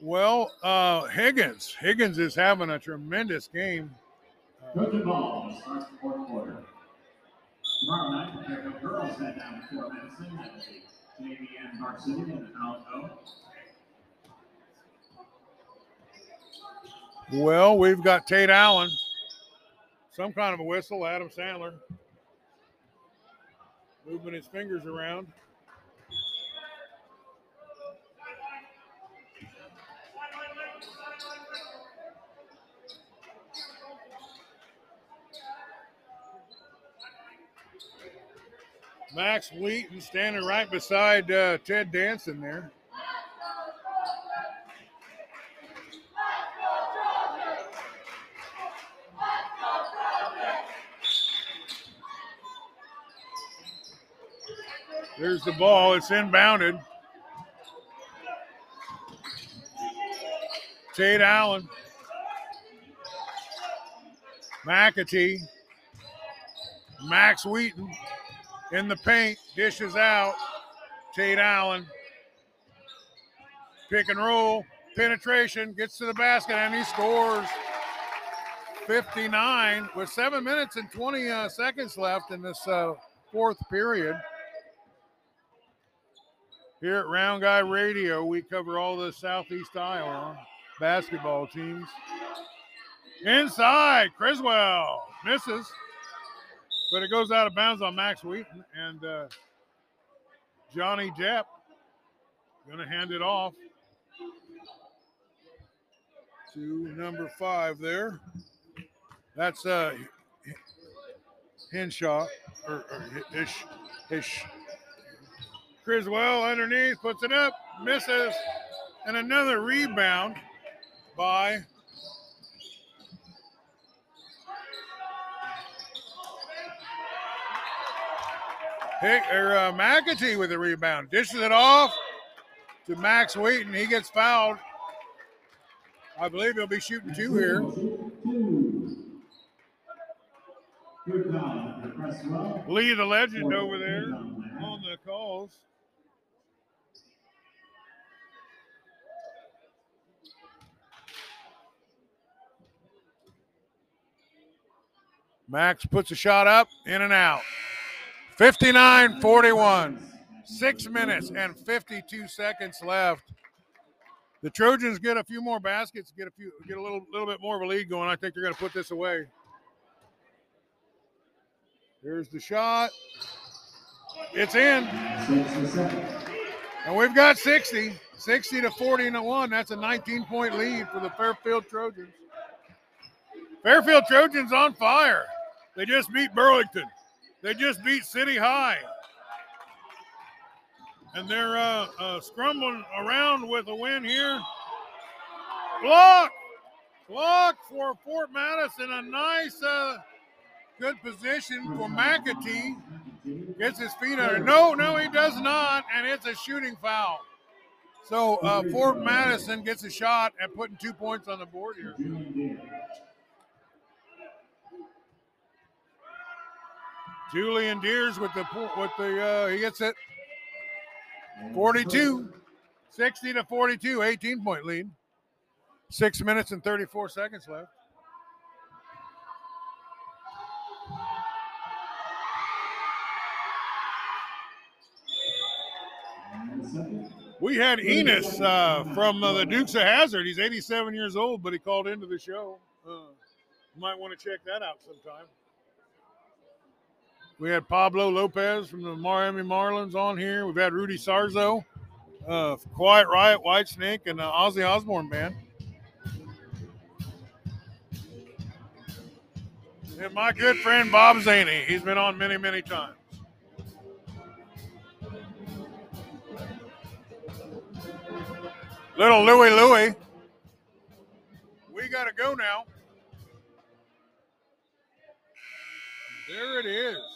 Well, uh, Higgins. Higgins is having a tremendous game. Coach and ball starts the fourth quarter. Tomorrow night, the girls head down to Fort Madison at the JV and in Alto. Well, we've got Tate Allen. Some kind of a whistle. Adam Sandler. Moving his fingers around. Max Wheaton standing right beside uh, Ted Danson there. The ball. It's inbounded. Tate Allen. McAtee. Max Wheaton in the paint. Dishes out. Tate Allen. Pick and roll. Penetration. Gets to the basket and he scores. 59 with seven minutes and 20 uh, seconds left in this uh, fourth period. Here at Round Guy Radio, we cover all the Southeast Iowa basketball teams. Inside, Criswell misses, but it goes out of bounds on Max Wheaton and uh, Johnny Depp going to hand it off to number five there. That's uh, Henshaw or, or. Criswell underneath puts it up, misses, and another rebound by Hick, or uh, McAtee with the rebound. Dishes it off to Max Wheaton. He gets fouled. I believe he'll be shooting two here. Two. Good foul. Cresswell. Lee the legend over there. fouls. Max puts a shot up, in and out. 59 41. Six minutes and 52 seconds left. The Trojans get a few more baskets, get a few, get a little, little bit more of a lead going. I think they're going to put this away. Here's the shot. It's in. And we've got 60, 60 to 40 to 1. That's a 19 point lead for the Fairfield Trojans. Fairfield Trojans on fire. They just beat Burlington. They just beat City High. And they're uh, uh, scrambling around with a win here. Block! Block for Fort Madison. A nice, uh, good position for McAtee. Gets his feet under. No, no, he does not. And it's a shooting foul. So uh, Fort Madison gets a shot at putting two points on the board here. Julian Deers with the with the uh, he gets it 42 60 to 42 18 point lead 6 minutes and 34 seconds left We had Enos uh, from uh, the Dukes of Hazzard. He's 87 years old, but he called into the show. Uh, you might want to check that out sometime. We had Pablo Lopez from the Miami Marlins on here. We've had Rudy Sarzo, uh, Quiet Riot, Whitesnake, and the Ozzy Osbourne band. And my good friend Bob Zaney. He's been on many, many times. Little Louie Louie. We got to go now. There it is.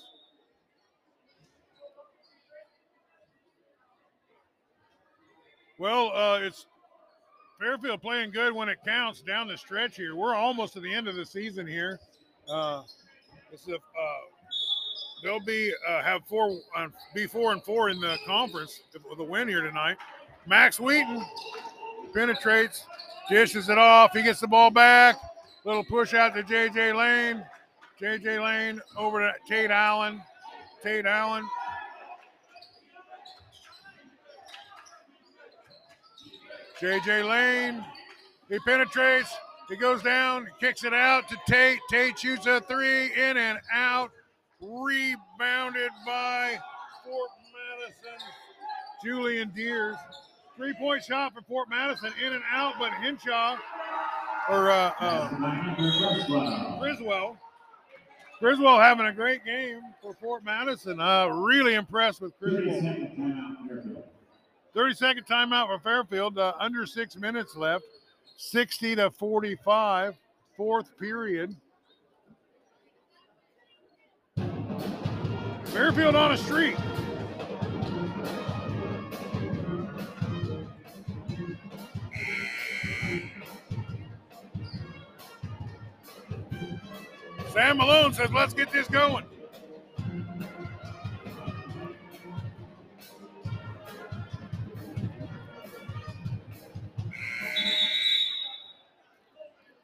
Well, uh, it's Fairfield playing good when it counts down the stretch here. We're almost to the end of the season here. Uh, this is uh, they'll be uh, have four uh, be four and four in the conference with a win here tonight. Max Wheaton penetrates, dishes it off. He gets the ball back. Little push out to JJ Lane. JJ Lane over to Tate Allen. Tate Allen JJ Lane. He penetrates. He goes down, kicks it out to Tate. Tate shoots a three, in and out. Rebounded by Fort Madison. Julian Deers. Three point shot for Fort Madison, in and out, but Hinshaw or uh, uh, Griswell. Griswell having a great game for Fort Madison. Uh, really impressed with Griswell. 30 second timeout for Fairfield. Uh, under six minutes left. 60 to 45. Fourth period. Fairfield on a streak. Sam Malone says, let's get this going.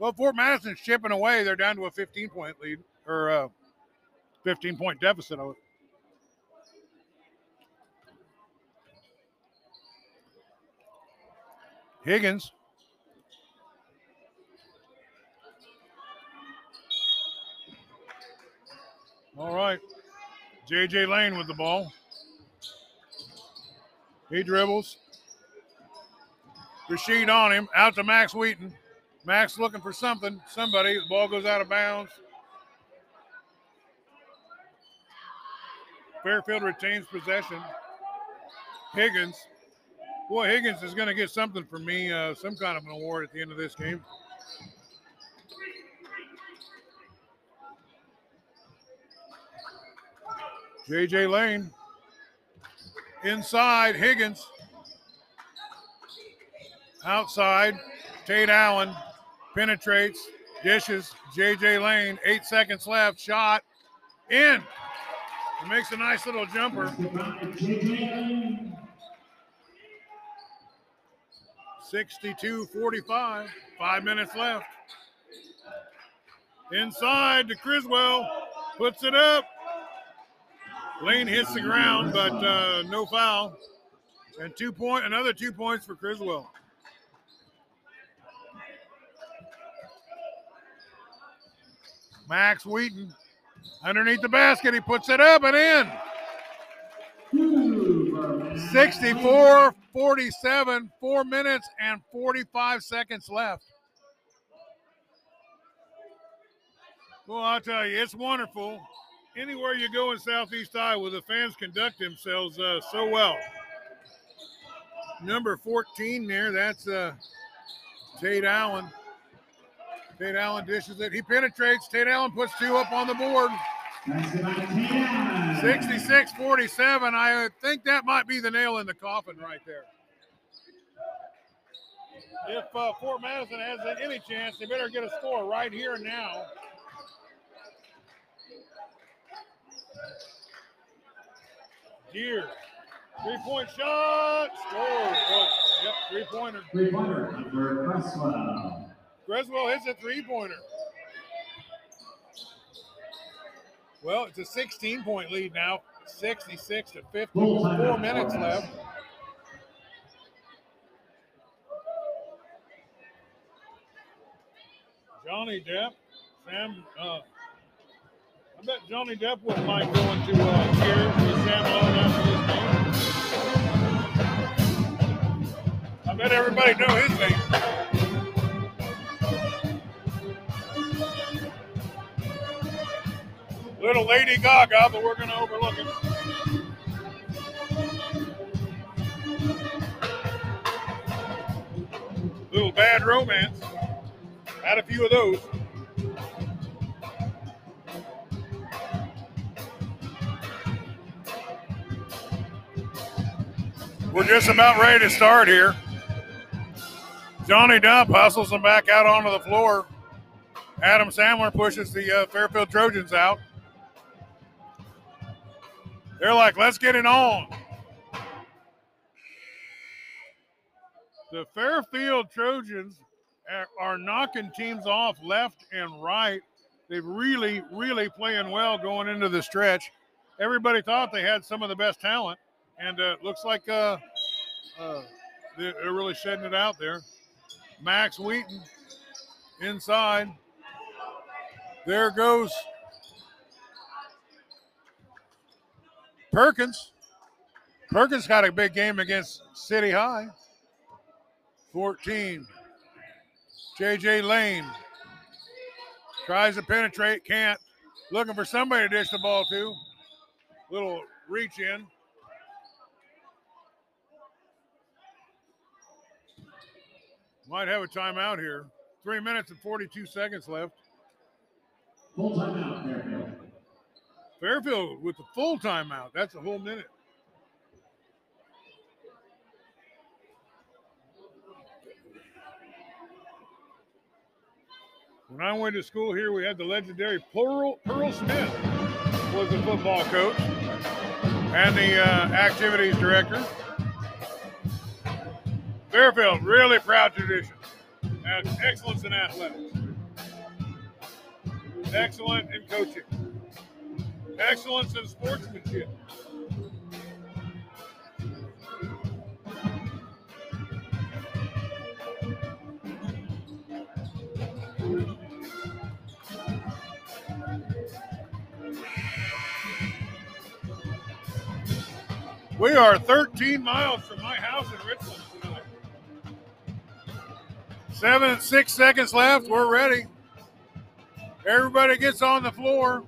Well, Fort Madison's chipping away. They're down to a 15 point lead or a uh, 15 point deficit. Higgins. All right. JJ Lane with the ball. He dribbles. Rashid on him. Out to Max Wheaton. Max looking for something, somebody. The ball goes out of bounds. Fairfield retains possession. Higgins. Boy, Higgins is going to get something from me, uh, some kind of an award at the end of this game. JJ Lane. Inside, Higgins. Outside, Tate Allen He makes a nice little jumper. Sixty-two forty-five. Five minutes left. Inside to Criswell. Puts it up. Lane hits the ground, but uh, no foul. And two point, another two points for Criswell. Max Wheaton underneath the basket. He puts it up and in. 64 47, four minutes and 45 seconds left. Well, I'll tell you, it's wonderful. Anywhere you go in Southeast Iowa, the fans conduct themselves uh, so well. Number 14 there, that's uh, Tate Allen. Tate Allen dishes it. He penetrates. Tate Allen puts two up on the board. 66 47. I think that might be the nail in the coffin right there. If uh, Fort Madison has any chance, they better get a score right here now. Gear. Three point shot. Score. Yep, three pointer. Three pointer Cresswell hits a three pointer. Well, it's a 16 point lead now, 66 to 50. Four minutes left. Johnny Depp, Sam. Uh, I bet Johnny Depp wouldn't mind going to uh, Cheers with Sam Malone after this game. I bet everybody know his name. Little Lady Gaga, but we're going to overlook it. Little Bad Romance. Had a few of those. We're just about ready to start here. Johnny Dump hustles them back out onto the floor. Adam Sandler pushes the uh, Fairfield Trojans out. They're like, let's get it on. The Fairfield Trojans are knocking teams off left and right. They've really, really playing well going into the stretch. Everybody thought they had some of the best talent, and uh, looks like uh, uh, they're really shedding it out there. Max Wheaton inside. There goes Perkins. Perkins got a big game against City High. 14. JJ Lane tries to penetrate, can't. Looking for somebody to dish the ball to. Little reach in. Might have a timeout here. Three minutes and 42 seconds left. Full timeout, Fairfield. Fairfield with the full timeout. That's a whole minute. When I went to school here, we had the legendary Pearl, Pearl Smith was the football coach and the uh, activities director. Fairfield, really proud tradition. And excellence in athletics. Excellent in coaching. Excellence in sportsmanship. We are 13 miles from my house in Richmond tonight. Seven and six seconds left. We're ready. Everybody gets on the floor.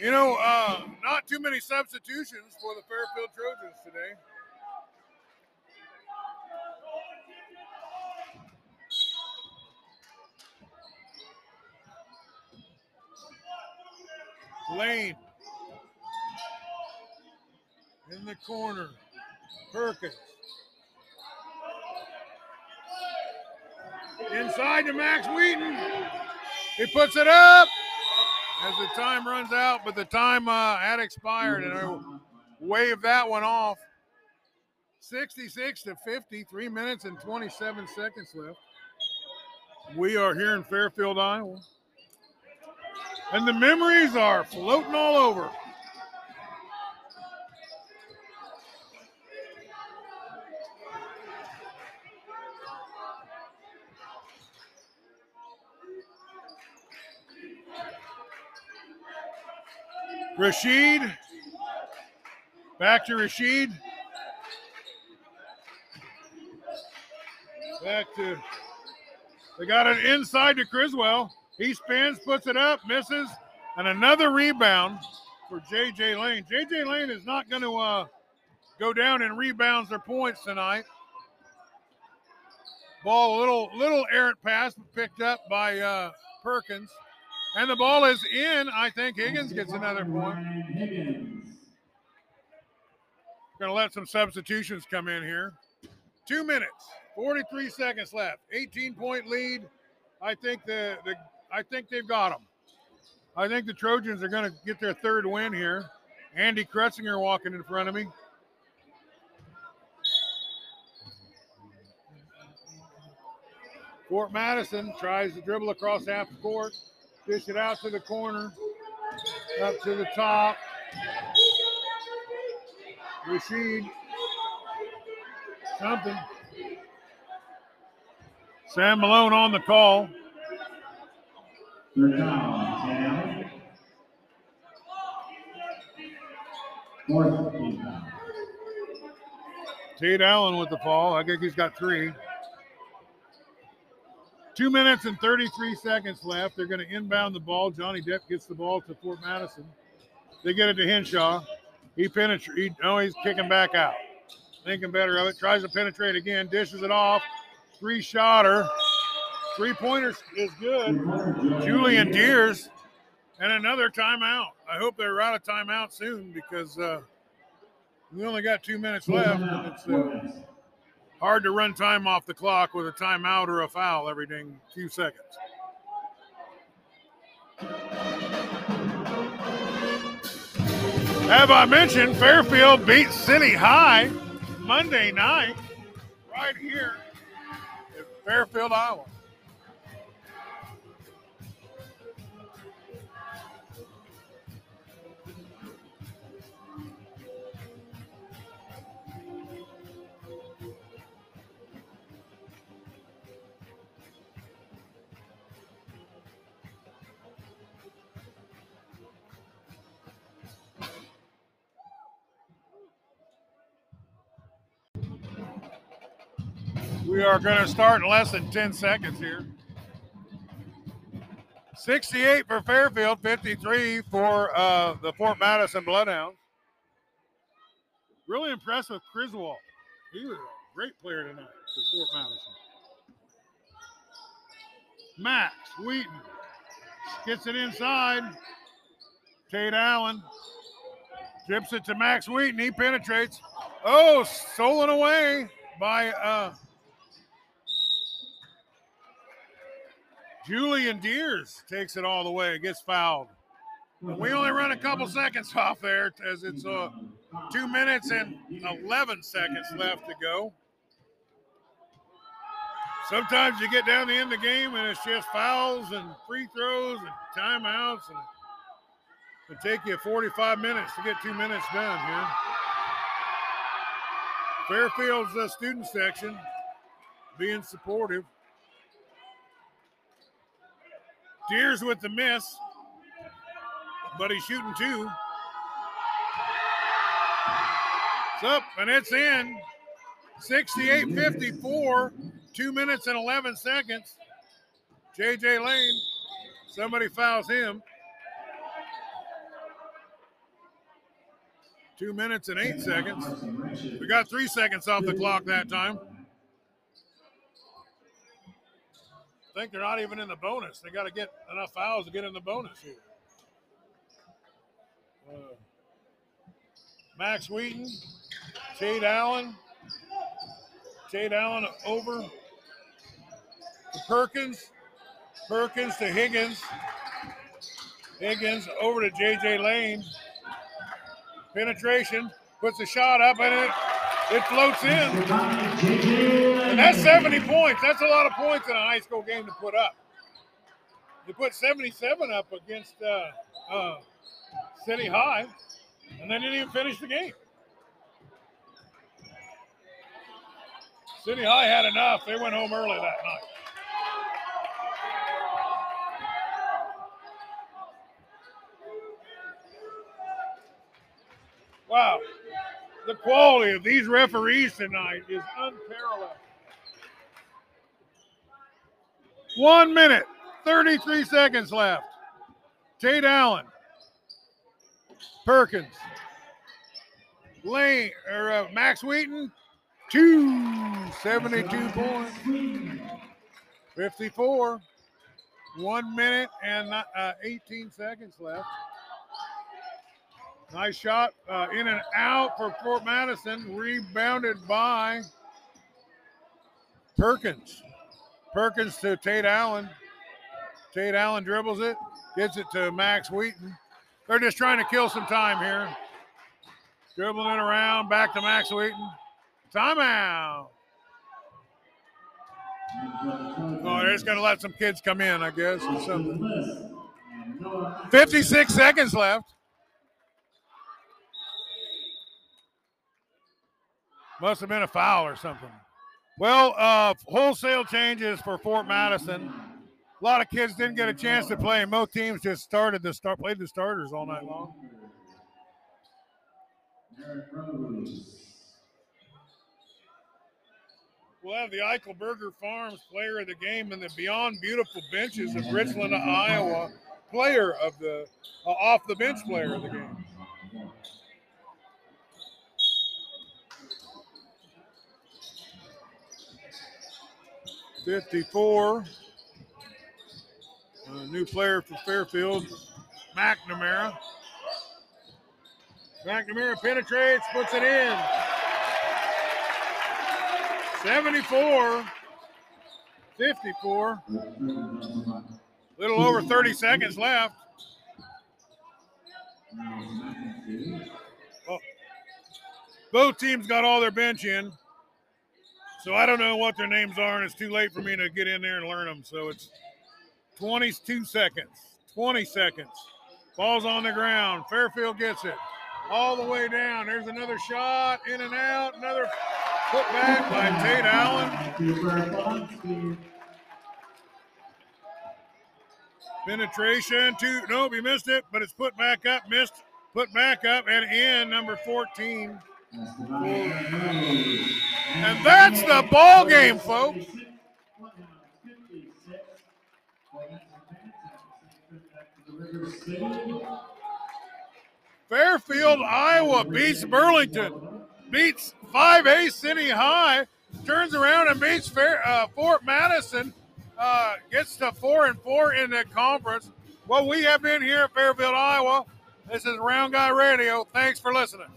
You know, uh, not too many substitutions for the Fairfield Trojans today. Lane in the corner. Perkins. Inside to Max Wheaton. He puts it up. As the time runs out, but the time uh, had expired, and I waved that one off. 66 to 50, three minutes and 27 seconds left. We are here in Fairfield, Iowa. And the memories are floating all over. Rashid. Back to Rashid. Back to. They got it inside to Cresswell. He spins, puts it up, misses, and another rebound for J.J. Lane. J.J. Lane is not going to uh, go down in rebounds or points tonight. Ball a little little errant pass picked up by uh, Perkins. And the ball is in. I think Higgins gets another point. Going to let some substitutions come in here. Two minutes, 43 seconds left. 18 point lead. I think the, the I think they've got them. I think the Trojans are going to get their third win here. Andy Kretzinger walking in front of me. Fort Madison tries to dribble across half the court. Dish it out to the corner, up to the top. Rashid, something. Sam Malone on the call. Third down, Sam. Fourth down. Tate Allen with the fall. I think he's got three. Two minutes and 33 seconds left. They're going to inbound the ball. Johnny Depp gets the ball to Fort Madison. They get it to Henshaw. He penetrates. He, oh, he's kicking back out. Thinking better of it. Tries to penetrate again. Dishes it off. Three shotter. Three pointers is good. Julian Deers. And another timeout. I hope they're out of timeout soon because uh, we only got two minutes left. Hard to run time off the clock with a timeout or a foul every dang few seconds. Have I mentioned Fairfield beat City High Monday night right here in Fairfield, Iowa. We are going to start in less than 10 seconds here. 68 for Fairfield, 53 for uh, the Fort Madison Bloodhounds. Really impressed with Cresswell. He was a great player tonight for Fort Madison. Max Wheaton gets it inside. Tate Allen tips it to Max Wheaton. He penetrates. Oh, stolen away by uh, Julian Deers takes it all the way, gets fouled. We only run a couple seconds <laughs> off there as it's uh, two minutes and 11 seconds left to go. Sometimes you get down the end of the game and it's just fouls and free throws and timeouts, and it take you 45 minutes to get two minutes done here. Fairfield's uh, student section being supportive. Deers with the miss, but he's shooting two. It's up and it's in. 68 54, two minutes and 11 seconds. JJ Lane, somebody fouls him. Two minutes and eight seconds. We got three seconds off the clock that time. Think they're not even in the bonus. They got to get enough fouls to get in the bonus here. Uh, Max Wheaton, Jade Allen, Jade Allen over to Perkins, Perkins to Higgins. Higgins over to JJ Lane. Penetration puts a shot up and it it floats in. And that's 70 points. That's a lot of points in a high school game to put up. You put 77 up against uh, uh, City High, and they didn't even finish the game. City High had enough. They went home early that night. Wow. The quality of these referees tonight is unparalleled. One minute, 33 seconds left. Tate Allen, Perkins, Lane, or uh, Max Wheaton, two, 72 points, 54, one minute and uh, 18 seconds left. Nice shot uh, in and out for Fort Madison, rebounded by Perkins. Perkins to Tate Allen. Tate Allen dribbles it, gets it to Max Wheaton. They're just trying to kill some time here. Dribbling it around, back to Max Wheaton. Timeout. Oh, they're just going to let some kids come in, I guess, or something. 56 seconds left. Must have been a foul or something. Well, uh, wholesale changes for Fort Madison. A lot of kids didn't get a chance to play. Most teams just started the start, played the starters all night long. We'll have the Eichelberger Farms player of the game and the Beyond Beautiful benches of Richland, Iowa, player of the uh, off the bench player of the game. 54. A new player for Fairfield, McNamara. McNamara penetrates, puts it in. 74, 54. Little over 30 seconds left. Well, both teams got all their bench in. So I don't know what their names are, and it's too late for me to get in there and learn them. So it's 22 seconds. 20 seconds. Ball's on the ground. Fairfield gets it all the way down. There's another shot, in and out. Another put back by Tate Allen. Penetration to nope, he missed it, but it's put back up, missed, put back up, and in number 14. And that's the ball game, folks. Fairfield, Iowa beats Burlington, beats 5A City High, turns around and beats Fair, uh, Fort Madison, uh, gets to four and four in the conference. Well, we have been here at Fairfield, Iowa. This is Round Guy Radio. Thanks for listening.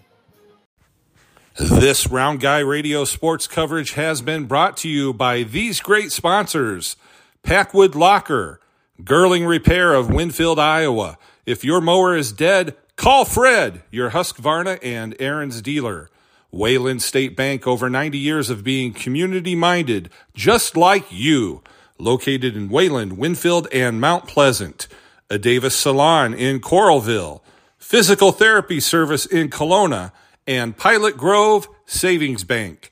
This Round Guy Radio sports coverage has been brought to you by these great sponsors Packwood Locker, Girling Repair of Winfield, Iowa. If your mower is dead, call Fred, your Husqvarna and Ariens dealer. Wayland State Bank, over 90 years of being community minded, just like you. Located in Wayland, Winfield, and Mount Pleasant. A Davis Salon in Coralville. Physical therapy service in Kalona and Pilot Grove Savings Bank.